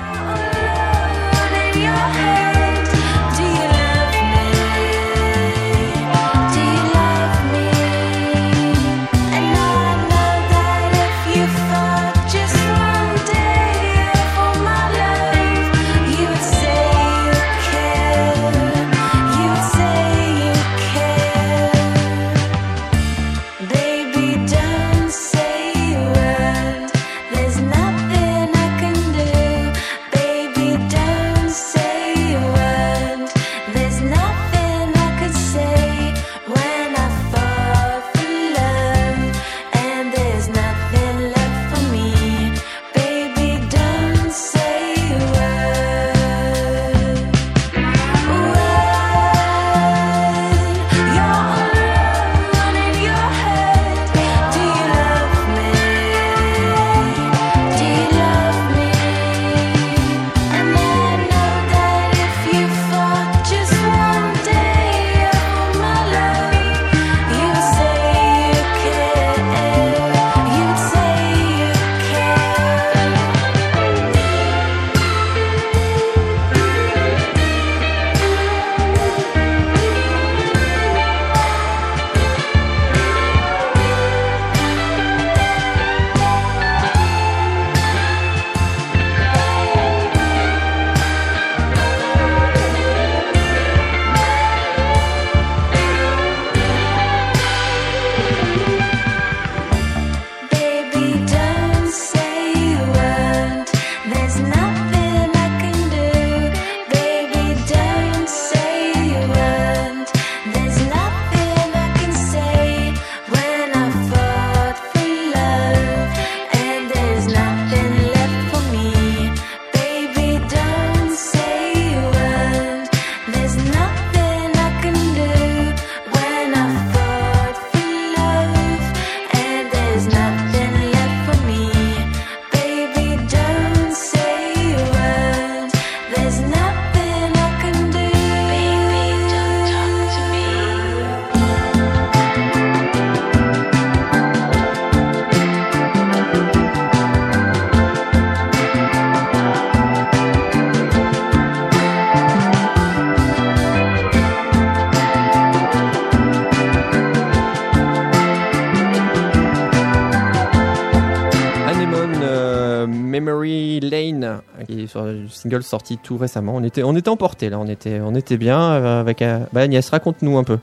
Single sorti tout récemment. On était, on était emportés là, on était, on était bien euh, avec. euh, Bah, Agnès, raconte-nous un peu.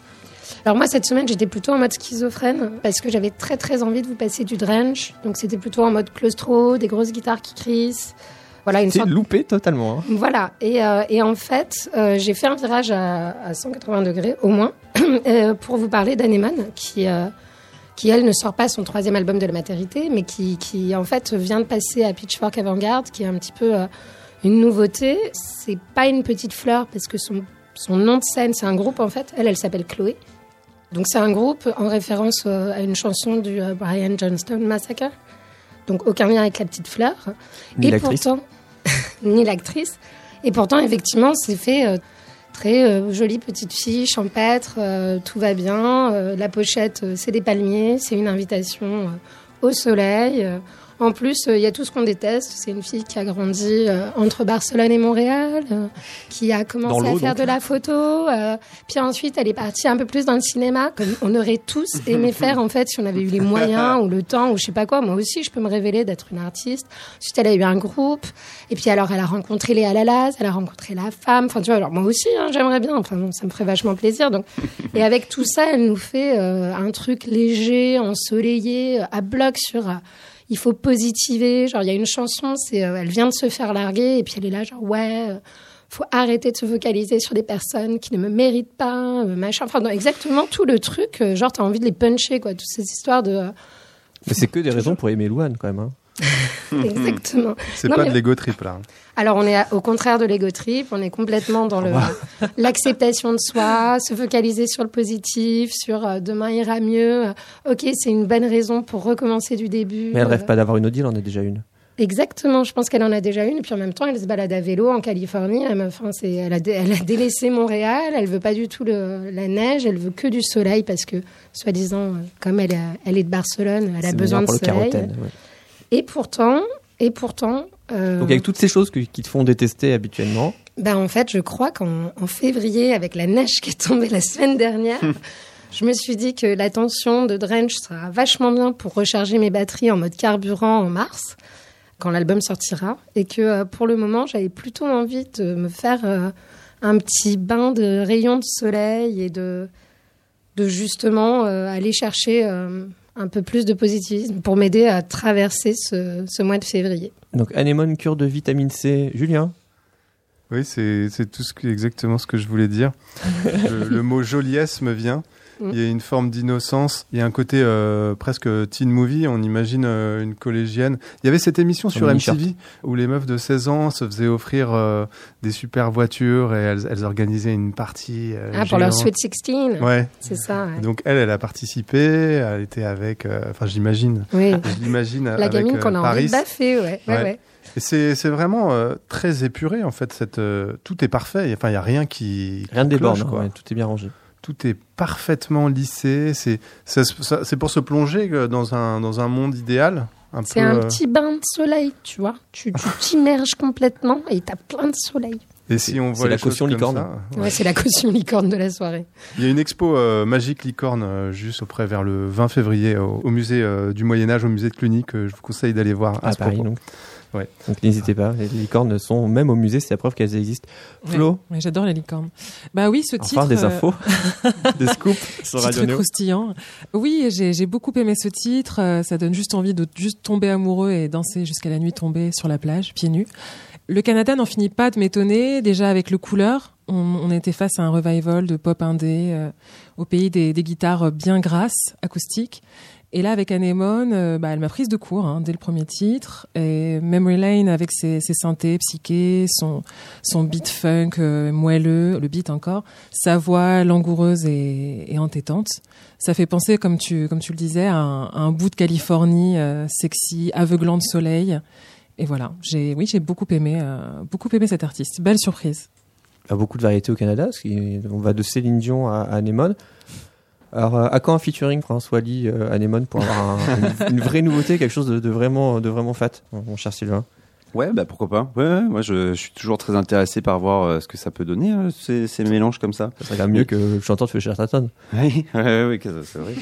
Alors moi cette semaine j'étais plutôt en mode schizophrène parce que j'avais très très envie de vous passer du drench. Donc c'était plutôt en mode claustro, des grosses guitares qui crissent. Voilà une sorte loupé totalement. hein. Voilà, et, euh, et en fait, euh, j'ai fait un virage à, à 180 degrés au moins (clears throat) pour vous parler d'Anemone, qui, euh, qui elle ne sort pas son troisième album de la maternité, mais qui, qui en fait vient de passer à Pitchfork Avant-Garde, qui est un petit peu une nouveauté. C'est pas une petite fleur parce que son, son nom de scène, c'est un groupe en fait. Elle, elle s'appelle Chloé. Donc c'est un groupe en référence euh, à une chanson du euh, Brian Johnston Massacre. Donc aucun lien avec la petite fleur. Ni et l'actrice. pourtant, (laughs) ni l'actrice. Et pourtant, effectivement, c'est fait euh, très euh, jolie petite fille, champêtre, euh, tout va bien. Euh, la pochette, c'est des palmiers, c'est une invitation au soleil. En plus, euh, il y a tout ce qu'on déteste. C'est une fille qui a grandi euh, entre Barcelone et Montréal, euh, qui a commencé à faire donc. de la photo. euh, puis ensuite, elle est partie un peu plus dans le cinéma, comme on aurait tous (laughs) aimé faire en fait si on avait eu les moyens ou le temps ou je sais pas quoi. Moi aussi, je peux me révéler d'être une artiste. Ensuite, elle a eu un groupe. Et puis alors, elle a rencontré Léa Lalas, elle a rencontré la femme. Enfin, tu vois, alors moi aussi, hein, j'aimerais bien. Enfin, ça me ferait vachement plaisir. Donc, (laughs) et avec tout ça, elle nous fait euh, un truc léger, ensoleillé, à bloc sur. Il faut positiver. Genre, il y a une chanson, c'est euh, elle vient de se faire larguer et puis elle est là, genre ouais. euh, faut arrêter de se focaliser sur des personnes qui ne me méritent pas, euh, machin. Enfin, non, exactement tout le truc. genre, t'as envie de les puncher, quoi. Toutes ces histoires de. Mais c'est que des raisons pour aimer Louane quand même. hein. (laughs) exactement. C'est pas mais- de l'ego trip là. Alors, on est au contraire de l'ego trip. On est complètement dans le (laughs) l'acceptation de soi, se focaliser sur le positif, sur euh, demain ira mieux. euh, ok, c'est une bonne raison pour recommencer du début. Mais elle euh, rêve pas d'avoir une Odile, en a déjà une. Exactement, je pense qu'elle en a déjà une. Et puis en même temps, elle se balade à vélo en Californie. Elle, enfin, c'est, elle, a, dé- elle a délaissé Montréal. Elle veut pas du tout le, la neige. Elle veut que du soleil parce que, soi-disant, euh, comme elle, a- elle est de Barcelone, elle a besoin de soleil. carotène, ouais. Et pourtant, et pourtant, euh, Donc avec toutes ces choses que- qui te font détester habituellement, ben en fait, je crois qu'en en février, avec la neige qui est tombée la semaine dernière, je me suis dit que la tension de Drench sera vachement bien pour recharger mes batteries en mode carburant en mars, quand l'album sortira, et que euh, pour le moment, j'avais plutôt envie de me faire euh, un petit bain de rayons de soleil et de, de justement aller chercher un peu plus de positivisme pour m'aider à traverser ce, ce mois de février. donc anémone, cure de vitamine C, Julien Oui, c'est tout ce que, exactement ce que je voulais dire. (laughs) le, le mot joliesse me vient. Mm. Il y a une forme d'innocence. Il y a un côté euh, presque teen movie. On imagine euh, une collégienne. Il y avait cette émission sur. MTV où les meufs de 16 ans se faisaient offrir euh, des super voitures et elles, elles organisaient une partie. euh, Ah, pour leur. Sweet 16, Ouais. c'est ça. ouais. Donc elle, elle a participé. Elle était avec. euh, Enfin, j'imagine. Oui. (laughs) Je l'imagine La avec gamine euh, qu'on a envie de baffer, ouais. ouais, Ouais. c'est c'est vraiment euh, très épuré en fait. Cette, euh, tout est parfait. Enfin, il y a rien qui Rien qui déborde, quoi. ouais, tout est bien rangé. Tout est parfaitement lissé. C'est pour se plonger euh, dans un dans un monde idéal. C'est un euh, petit bain de soleil, tu vois. Tu (laughs) t'immerges complètement et t'as plein de soleil. Et si on c'est voit la caution comme licorne. ça, Ouais, c'est la caution licorne de la soirée. Il y a une expo euh, magique licorne euh, juste auprès vers le 20 février au, au musée euh, du Moyen Âge, au musée de Cluny, que je vous conseille d'aller voir à, À ce Paris, propos. donc. Ouais. Donc n'hésitez pas. Les licornes sont même au musée, c'est la preuve qu'elles existent. Flo, Ouais, ouais, j'adore les licornes. Bah oui, ce titre. enfin des euh, infos, (laughs) des scoops sur Radio Néo. croustillant. Oui, j'ai beaucoup aimé ce titre. euh, Ça donne juste envie de juste tomber amoureux et danser jusqu'à la nuit tombée sur la plage, pieds nus. Le Canada n'en finit pas de m'étonner. Déjà avec le couleur, on, on était face à un revival de pop indé euh, au pays des, des guitares bien grasses, acoustiques. Et là, avec Anemone, euh, bah, elle m'a prise de court hein, dès le premier titre. Et Memory Lane avec ses, ses synthés psychés, son, son beat funk euh, moelleux, le beat encore, sa voix langoureuse et, entêtante. Ça fait penser, comme tu, comme tu le disais, à un, bout de Californie euh, sexy, aveuglant de soleil. Et voilà, j'ai, oui, j'ai beaucoup aimé, beaucoup aimé cet artiste. Belle surprise. Il y a beaucoup de variétés au Canada, qu'on va de Céline Dion à, à Anémone. Alors, euh, à quand un featuring Prince Wally euh, Anémone pour avoir un- (laughs) une, une vraie nouveauté, quelque chose de, de vraiment, de vraiment fat, mon cher Sylvain? Ouais, bah pourquoi pas. Ouais, ouais, moi je, je suis toujours très intéressé par voir euh, ce que ça peut donner euh, ces, ces mélanges comme ça. Ça serait quand même mieux que le chanteur de Fischer Tatton. Oui, ouais, que- c'est vrai.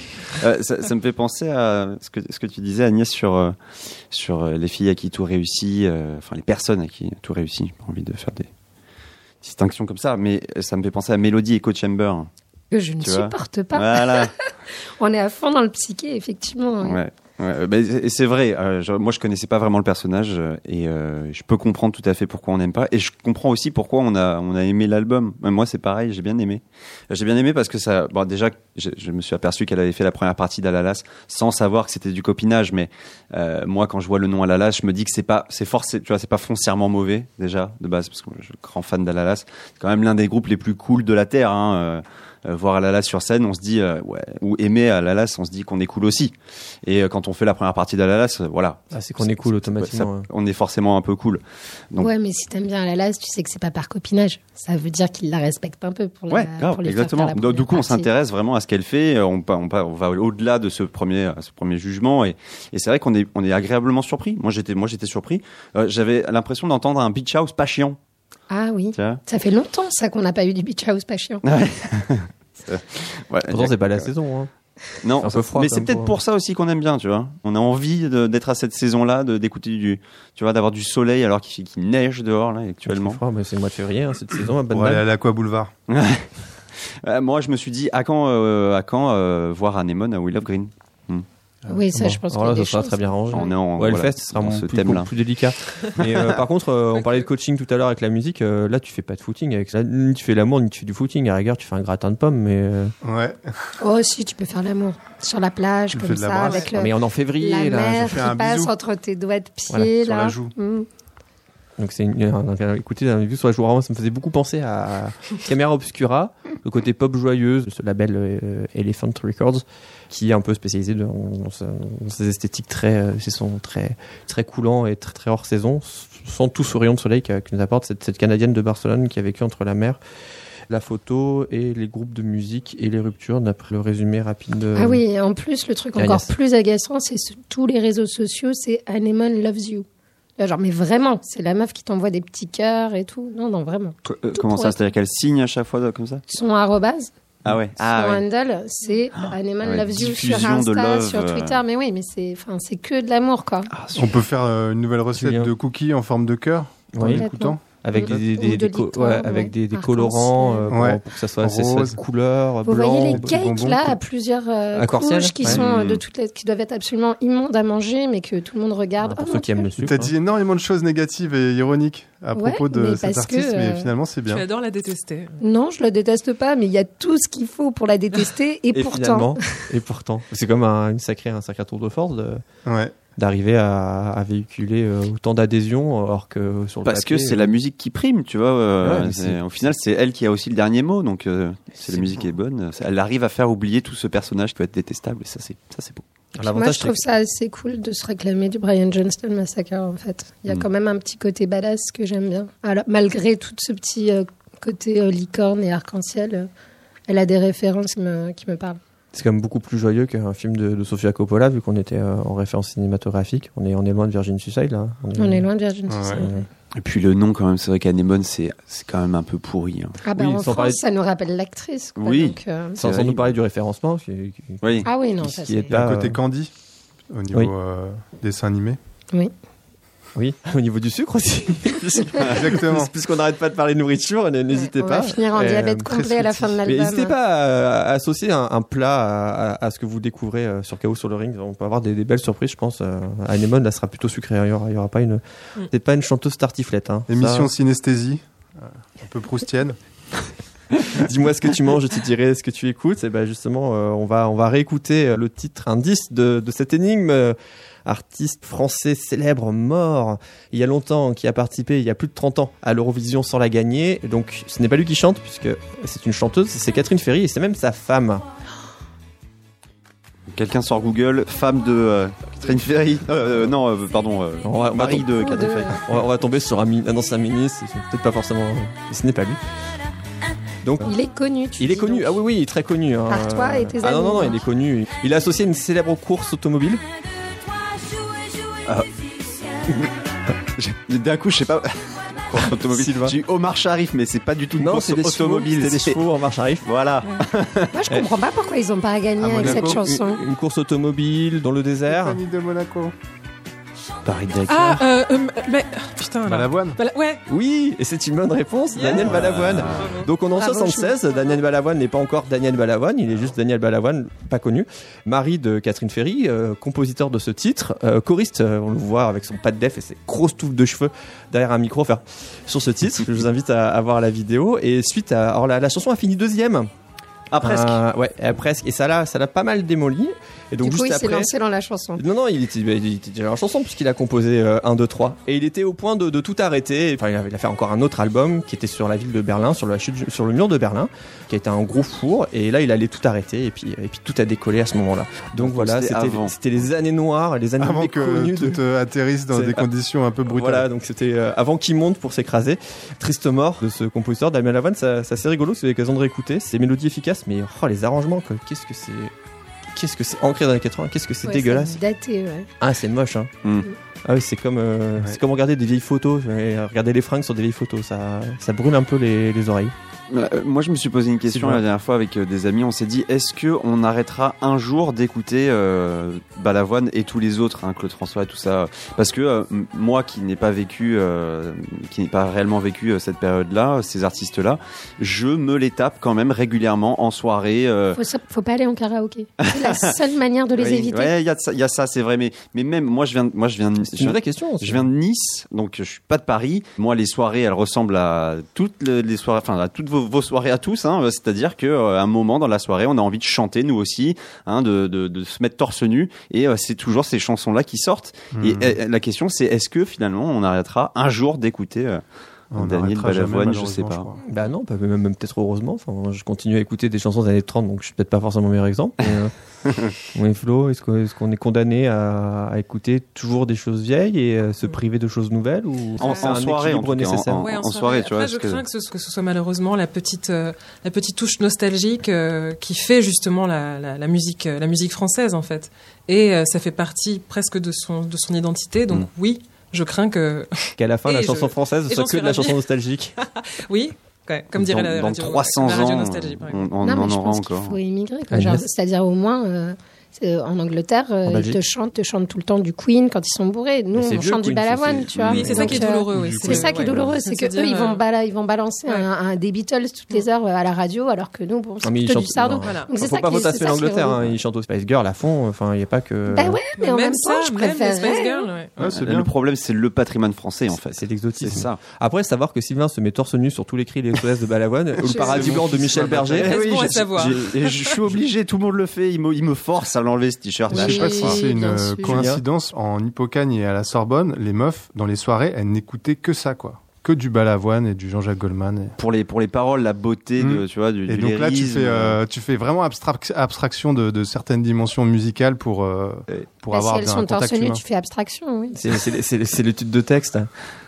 Euh, ça, ça me fait penser à ce que, ce que tu disais, Agnès, sur, sur les filles à qui tout réussit, enfin les personnes à qui tout réussit. J'ai pas envie de faire des distinctions comme ça, mais ça me fait penser à Melody Echo Chamber. Que je ne Tu supporte pas. Voilà. (laughs) On est à fond dans le psyché, effectivement. ouais. Ouais. Bah, c'est vrai. euh, je- moi, je connaissais pas vraiment le personnage euh, et euh, je peux comprendre tout à fait pourquoi on n'aime pas. Et je comprends aussi pourquoi on a on a aimé l'album. Moi, c'est pareil. J'ai bien aimé. J'ai bien aimé parce que ça. Bon, déjà, je, je me suis aperçu qu'elle avait fait la première partie d'Alalas sans savoir que c'était du copinage. Mais euh, moi, quand je vois le nom Alalas, je me dis que c'est pas c'est forcé. Tu vois, c'est pas foncièrement mauvais déjà de base parce que je suis grand fan d'Alalas. C'est quand même l'un des groupes les plus cool de la terre. Hein, voir Alalas sur scène, on se dit euh, ouais, ou aimer Alalas, on se dit qu'on est cool aussi. Et euh, quand on fait la première partie d'Alalas, euh, voilà. Ah, c'est qu'on est cool automatiquement. Ça- ouais. on est forcément un peu cool. Donc- Ouais, mais si t'aimes bien la lasse, tu sais que c'est pas par copinage. Ça veut dire qu'il la respecte un peu pour, la- Ouais, grave, pour les faire exactement. faire la Donc, du coup, on s'intéresse vraiment à ce qu'elle fait. euh, On, va au-delà de ce premier, ce premier jugement. Et, et c'est vrai qu'on est, on est agréablement surpris. Moi, j'étais, moi, j'étais surpris. Euh, J'avais l'impression d'entendre un beach house pas chiant. Ah oui. Ça fait longtemps, ça, qu'on n'a pas eu du beach house pas chiant. (laughs) Ouais, Pourtant, c'est pas la euh, saison. Hein. Non, C'est un peu froid, mais c'est peut-être pour- pour ça aussi qu'on aime bien, tu vois. On a envie d'être à cette saison-là, de d'écouter du, tu vois, d'avoir du soleil alors qu'il neige dehors là actuellement. froid, mais c'est le mois de février, hein, cette saison à Pour aller à l'Aqua Boulevard. Euh, (laughs) moi, je me suis dit, à quand, euh, à quand euh, voir Anemone à Will of Green? Oui, ça, Bon, je pense là, des ça sera très bien rangé. On est en Ouais, le voilà, fest sera dans mon ce plus, thème-là. plus délicat. (laughs) Mais euh, par contre, euh, on parlait de coaching tout à l'heure avec la musique. euh, là, tu fais pas de footing avec ça. Ni tu fais l'amour, ni tu fais du footing. À la rigueur, tu fais un gratin de pommes, mais euh, Ouais. Oh, si, tu peux faire l'amour. Sur la plage, Tu comme ça, avec le, mais on est en février la là. mer fais qui un passe bisou. entre tes doigts de pied, Voilà, sur là. la joue. Mm. Donc c'est une, un- un- écoutez, un vu sur la joue vraiment, ça me faisait beaucoup penser à Camera Obscura, le côté pop joyeuse de ce label euh, Elephant Records, qui est un peu spécialisé dans, dans dans ces esthétiques très, euh, ces sons très, très coulants et très, très hors saison, sans tout ce rayon de soleil que, que nous apporte cette, cette canadienne de Barcelone qui a vécu entre la mer, la photo et les groupes de musique et les ruptures, d'après le résumé rapide de. Ah oui, en plus, le truc encore plus agaçant, c'est tous les réseaux sociaux, c'est Anemone loves you. Genre, mais vraiment, c'est la meuf qui t'envoie des petits cœurs et tout. Non, non, vraiment. Euh, Comment ça C'est-à-dire qu'elle signe à chaque fois comme ça Son arrobase, Ah ouais. son Ah ouais. handle, c'est Anemone ouais, loves you sur Insta, love, sur euh. Twitter. Mais oui, mais c'est, enfin, c'est que de l'amour, quoi. Ah, On peut faire euh, une nouvelle recette de cookies en forme de cœur en Oui. écoutant. Avec des, des, des, de des co- licorne, ouais, ouais. avec des, des colorants euh, pour, Ouais. pour que ça soit assez cette couleur Vous blanc, voyez les cakes bonbons, là à plusieurs euh, couches qui ouais. sont euh, de Mm. toutes les, qui doivent être absolument immondes à manger, mais que tout le monde regarde. pour Oh, ceux qui aiment le sucre. T'as hein. dit énormément de choses négatives et ironiques à Ouais, propos de mais cet que, artiste, mais euh, finalement c'est Tu bien. adores la détester. Non, je la déteste pas, mais il y a tout ce qu'il faut pour la détester, et, (laughs) Et pourtant. (laughs) et pourtant, c'est comme un, une sacrée, un sacré tour de force de- Ouais. D'arriver à, à véculer euh, autant d'adhésion, alors que sur le Parce que c'est la musique qui prime, tu vois. euh, Ouais, c'est- au final, c'est elle qui a aussi le dernier mot. Donc, euh, si la musique est bonne, elle arrive à faire oublier tout ce personnage qui peut être détestable. Et ça, c'est ça, c'est beau. Moi, je trouve c'est ça assez cool de se réclamer du Brian Johnston Massacre, en fait. Il y a Mm. quand même un petit côté badass que j'aime bien. Alors, malgré tout ce petit euh, côté euh, licorne et arc-en-ciel, euh, elle a des références qui me, qui me parlent. C'est quand même beaucoup plus joyeux qu'un film de, de Sofia Coppola, vu qu'on était euh, en référence cinématographique. On est, on est loin de Virgin Suicide, là. On est loin de Virgin Ouais. Suicide. Ouais. Et puis le nom, quand même, c'est vrai qu'Anemone, c'est c'est quand même un peu pourri. hein. Ah bah Oui, en France, parler ça nous rappelle l'actrice. quoi, Oui. donc, euh, Sans, nous parler du référencement, qui, qui- Oui. Ah oui, non, Qui- ça c'est... est Il y a un côté euh, Candy au niveau oui. euh, dessin animé. oui, au niveau du sucre aussi. (laughs) Exactement. Puisqu'on n'arrête pas de parler de nourriture, n'hésitez on pas. va finir en Euh, diabète complet à la fin de l'album. n'hésitez pas à, à associer un, un plat à, à- à ce que vous découvrez euh, sur Chaos sur le ring. On peut avoir des, des belles surprises, je pense. Euh, Anemone, là, sera plutôt sucré. Il y aura, il y aura pas une, c'est pas une chanteuse tartiflette. Hein. Émission Ça, synesthésie, un peu proustienne. (laughs) Dis-moi ce que tu manges, je te dirai ce que tu écoutes. Et ben justement, euh, on va on va réécouter le titre indice de, de cette énigme. Artiste français célèbre mort il y a longtemps qui a participé il y a plus de 30 ans à l'Eurovision sans la gagner. Donc ce n'est pas lui qui chante puisque c'est une chanteuse, c'est Catherine Ferry et c'est même sa femme. Quelqu'un sort Google, femme de euh, Catherine Ferry. Euh, euh, non, euh, pardon, euh, On va- on va mari de Ou Catherine Ferry. On va, on va tomber sur un, ancien ministre, peut-être pas forcément. mais ce n'est pas lui. Donc Il est connu, tu Il est connu, donc. ah oui, oui, il est très connu. hein. Par toi et tes Ah non, non, non, amis, il est connu. Il est associé à une célèbre course automobile. (laughs) J'ai- D'un coup, je sais pas. automobile. Sylvain. J'ai eu Omar Sharif, mais c'est pas du tout une Non, course c'est des automobile. c'est des chevaux en marche arrive. Voilà. Moi, je comprends pas pourquoi ils ont pas gagné avec cette chanson. Une, une course automobile dans le désert. Compagnie de Monaco. Paris-Dakar. Ah, euh, euh, mais là. Balavoine. Bala- ouais. Oui, et c'est une bonne réponse, Daniel Balavoine. Donc on est en Bravo, 76, Daniel Balavoine n'est pas encore Daniel Balavoine, il est juste Daniel Balavoine, pas connu. Mari de Catherine Ferry, euh, compositeur de ce titre, euh, choriste, euh, on le voit avec son pas de def et ses grosses touffes de cheveux derrière un micro, enfin, sur ce titre. Je vous invite à, à voir la vidéo. Et suite à, alors la, la chanson a fini deuxième. Ah, presque. Euh, ouais, presque. Et ça l'a, ça l'a pas mal démoli. Et donc Du coup, juste il s'est après. lancé dans la chanson. Non, non, il était, bah, il était déjà en chanson puisqu'il a composé euh, 1, 2, 3. Et il était au point de, de tout arrêter. Enfin, il a, il a fait encore un autre album qui était sur la ville de Berlin, sur, la chute, sur le mur de Berlin, qui a été un gros four. Et là, il allait tout arrêter et puis, et puis tout a décollé à ce moment-là. Donc voilà, c'était les années noires, les années Avant que de- tout euh, atterrisse dans des conditions un peu brutales. Voilà, donc c'était euh, avant qu'il monte pour s'écraser. Triste mort de ce compositeur Damien Lavoine, ça, ça c'est rigolo, c'est l'occasion de réécouter. C'est mélodies efficaces, mais oh, les arrangements, qu'est-ce que c'est. Qu'est-ce que c'est ancré dans les 80, qu'est-ce que c'est Ouais, dégueulasse. Daté, ouais. Ah, c'est moche, hein. Mm. Ah oui, c'est comme, euh, Ouais. c'est comme regarder des vieilles photos, et regarder les fringues sur des vieilles photos, ça, ça brûle un peu les, les oreilles. Euh, Moi, je me suis posé une question la dernière fois avec euh, des amis. On s'est dit, est-ce que on arrêtera un jour d'écouter euh, Balavoine et tous les autres, hein, Claude François et tout ça? Parce que euh, moi, qui n'ai pas vécu, euh, qui n'ai pas réellement vécu euh, cette période-là, ces artistes-là, je me les tape quand même régulièrement en soirée. euh, Faut, faut pas aller en karaoké. C'est la seule (laughs) manière de les oui, éviter. Ouais, il y a ça, il y a ça, c'est vrai. Mais, mais même moi, je viens, de- moi, je viens, je une viens- vraie question. je viens de Nice, donc je suis pas de Paris. Moi, les soirées, elles ressemblent à toutes le- les soirées, enfin à toutes vos, vos soirées à tous. Hein, C'est-à-dire que euh, un moment dans la soirée, on a envie de chanter nous aussi, hein, de, de, de se mettre torse nu, et euh, c'est toujours ces chansons-là qui sortent. Et Mhm. euh, la question, c'est est-ce que finalement, on arrêtera un jour d'écouter euh, On Daniel n'arrêtera jamais, Balavoine, je sais pas. crois. Bah non, pas- même, même peut-être heureusement. Enfin, je continue à écouter des chansons des années 30, donc je suis peut-être pas forcément le meilleur exemple. Mais, euh, (laughs) oui, Flo, est-ce qu'on est, condamné à, à écouter toujours des choses vieilles et euh, se priver de choses nouvelles ou En- un soirée, en cas, en- nécessaire en- soirée, tu vois, Après, je que- crains que ce, que ce soit malheureusement la petite, euh, la petite touche nostalgique euh, qui fait justement la, la, la musique, la musique française en fait. Et euh, ça fait partie presque de son, de son identité. Donc Mm. oui, je crains que, Qu'à la fin, (laughs) Et la je- chanson française et soit que de la chanson nostalgique. (laughs) oui, ouais, comme dirait dans, la dans radio, 300 la radio ans, Nostalgie, on, on non, mais en je aura pense encore. faut immigrer. quoi. Agnès Genre, C'est-à-dire au moins, euh, c'est- en Angleterre, euh, En ils te chantent, te chantent tout le temps du Queen quand ils sont bourrés. Nous, on chante du Queen, balavoine, c'est- tu vois. Oui, c'est ça qui est euh, douloureux. oui, C'est ça qui est douloureux, c'est que eux, ils vont, euh, bala- ils vont balancer Ouais. un, un des Beatles toutes les heures euh, à la radio, alors que nous, bon, c'est plutôt du chantent- sardo. non. Voilà. Donc c'est Faut ça pas qui est- c'est fantasmer l'Angleterre, hein, ils chantent au Spice Girl à fond, enfin, il n'y a pas que. Bah ouais, mais en même ça, temps, je. Ouais, c'est Le problème, c'est le patrimoine français, en fait. C'est C'est l'exotisme. ça. Après, savoir que Sylvain se met torse nu sur tous les cris SOS de Balavoine, (laughs) ou le paradis blanc de Michel Berger. Je suis obligé, tout le monde le fait. Il me, force à l'enlever ce t-shirt. Oui. Je sais pas si c'est une euh, sûr. coïncidence. En Hippocagne et à la Sorbonne, les meufs, dans les soirées, elles n'écoutaient que ça, quoi. Que du Balavoine et du Jean-Jacques Goldman. et- Pour les, pour les paroles, la beauté de, Mm. tu vois, du, Et du donc là, tu fais, euh, tu fais vraiment abstrac- abstraction de, de certaines dimensions musicales pour, euh, pour Bah, si avoir elles un sont torse tu fais abstraction, oui. C'est l'étude de texte.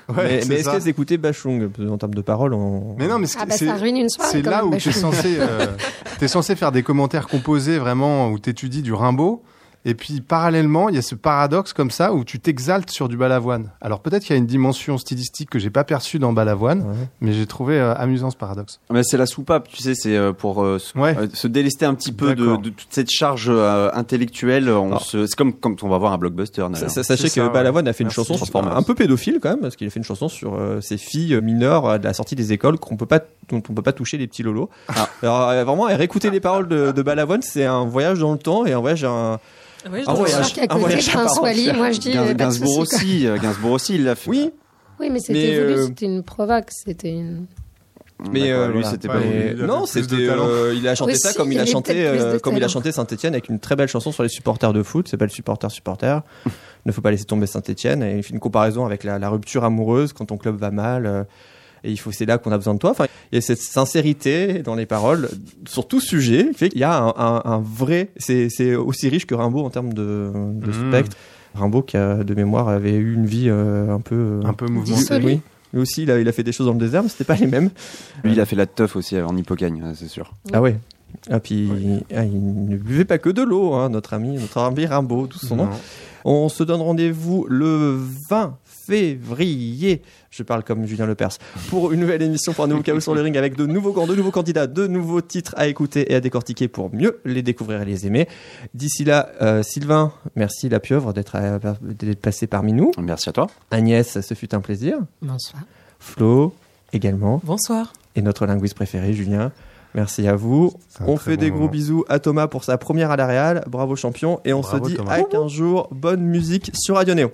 Ouais, mais est-ce écoutaient Bachung en termes de paroles on... Mais non, mais Ah bah c'est ça ruine une soirée. c'est quand là même, où tu es euh, (laughs) t'es censé faire des commentaires composés vraiment, où t'étudies du Rimbaud. Et puis parallèlement, il y a ce paradoxe comme ça où tu t'exaltes sur du Balavoine. Alors peut-être qu'il y a une dimension stylistique que j'ai pas perçue dans Balavoine, Ouais. mais j'ai trouvé euh, amusant ce paradoxe. Mais c'est la soupape, tu sais, c'est euh, pour euh, se, Ouais. euh, se délester un petit peu de, toute cette charge euh, intellectuelle. On Alors. se, c'est comme quand on va voir un blockbuster. Sachez que ça, ouais. Balavoine a fait une Merci. chanson sur- un peu pédophile quand même, parce qu'il a fait une chanson sur euh, ces filles mineures à la sortie des écoles qu'on peut pas, dont on peut pas toucher les petits lolos. Ah. Alors vraiment, réécouter les paroles de, de Balavoine, c'est un voyage dans le temps et un voyage, un, Ouais, je un voyage, un côté, voyage à Prince part Wally, entière. moi je dis. Gain- euh, Gainsbourg aussi, euh, Gainsbourg aussi, il l'a fait. Oui, Oui, mais c'était Mais, voulu, euh, c'était une provoque, c'était une. mais euh, lui, voilà. c'était Ouais, pas. il avait non, c'était euh, il a chanté Aussi, ça comme il il a chanté euh, comme il a chanté Saint-Étienne avec une très belle chanson sur les supporters de foot, c'est pas le supporter supporter. ne faut pas laisser tomber Saint-Étienne et il fait une comparaison avec la, la rupture amoureuse quand ton club va mal euh, et il faut c'est là qu'on a besoin de toi. Enfin, il y a cette sincérité dans les paroles sur tout sujet qui fait qu'il y a un, un- un vrai c'est aussi riche que Rimbaud en termes de, de Mmh. spectre. Rimbaud qui a de mémoire avait eu une vie euh, un peu euh, Un peu mouvementée. Dissolue. oui. Lui aussi, il a, il a fait des choses dans le désert, mais c'était pas les mêmes. Lui, il a fait la teuf aussi en Hippocagne, hein, c'est sûr. Ah ouais. Ah, puis ah, il ne buvait pas que de l'eau, hein, notre ami, notre ami Rimbaud, tout son nom. On se donne rendez-vous le 20 février. Je parle comme Julien Lepers. Pour une nouvelle émission pour un nouveau chaos sur le ring avec de nouveaux gants, de nouveaux candidats, de nouveaux titres à écouter et à décortiquer pour mieux les découvrir et les aimer. D'ici là, euh, Sylvain, merci la pieuvre d'être euh, d'être passé parmi nous. Merci à toi. Agnès, ce fut un plaisir. Bonsoir. Flo, également. Bonsoir. Et notre linguiste préféré, Julien. Merci à vous. On fait des gros bisous à Thomas pour sa première à la Real. Bravo champion. Et on se dit à 15 jours. Bonne musique sur Radio Néo.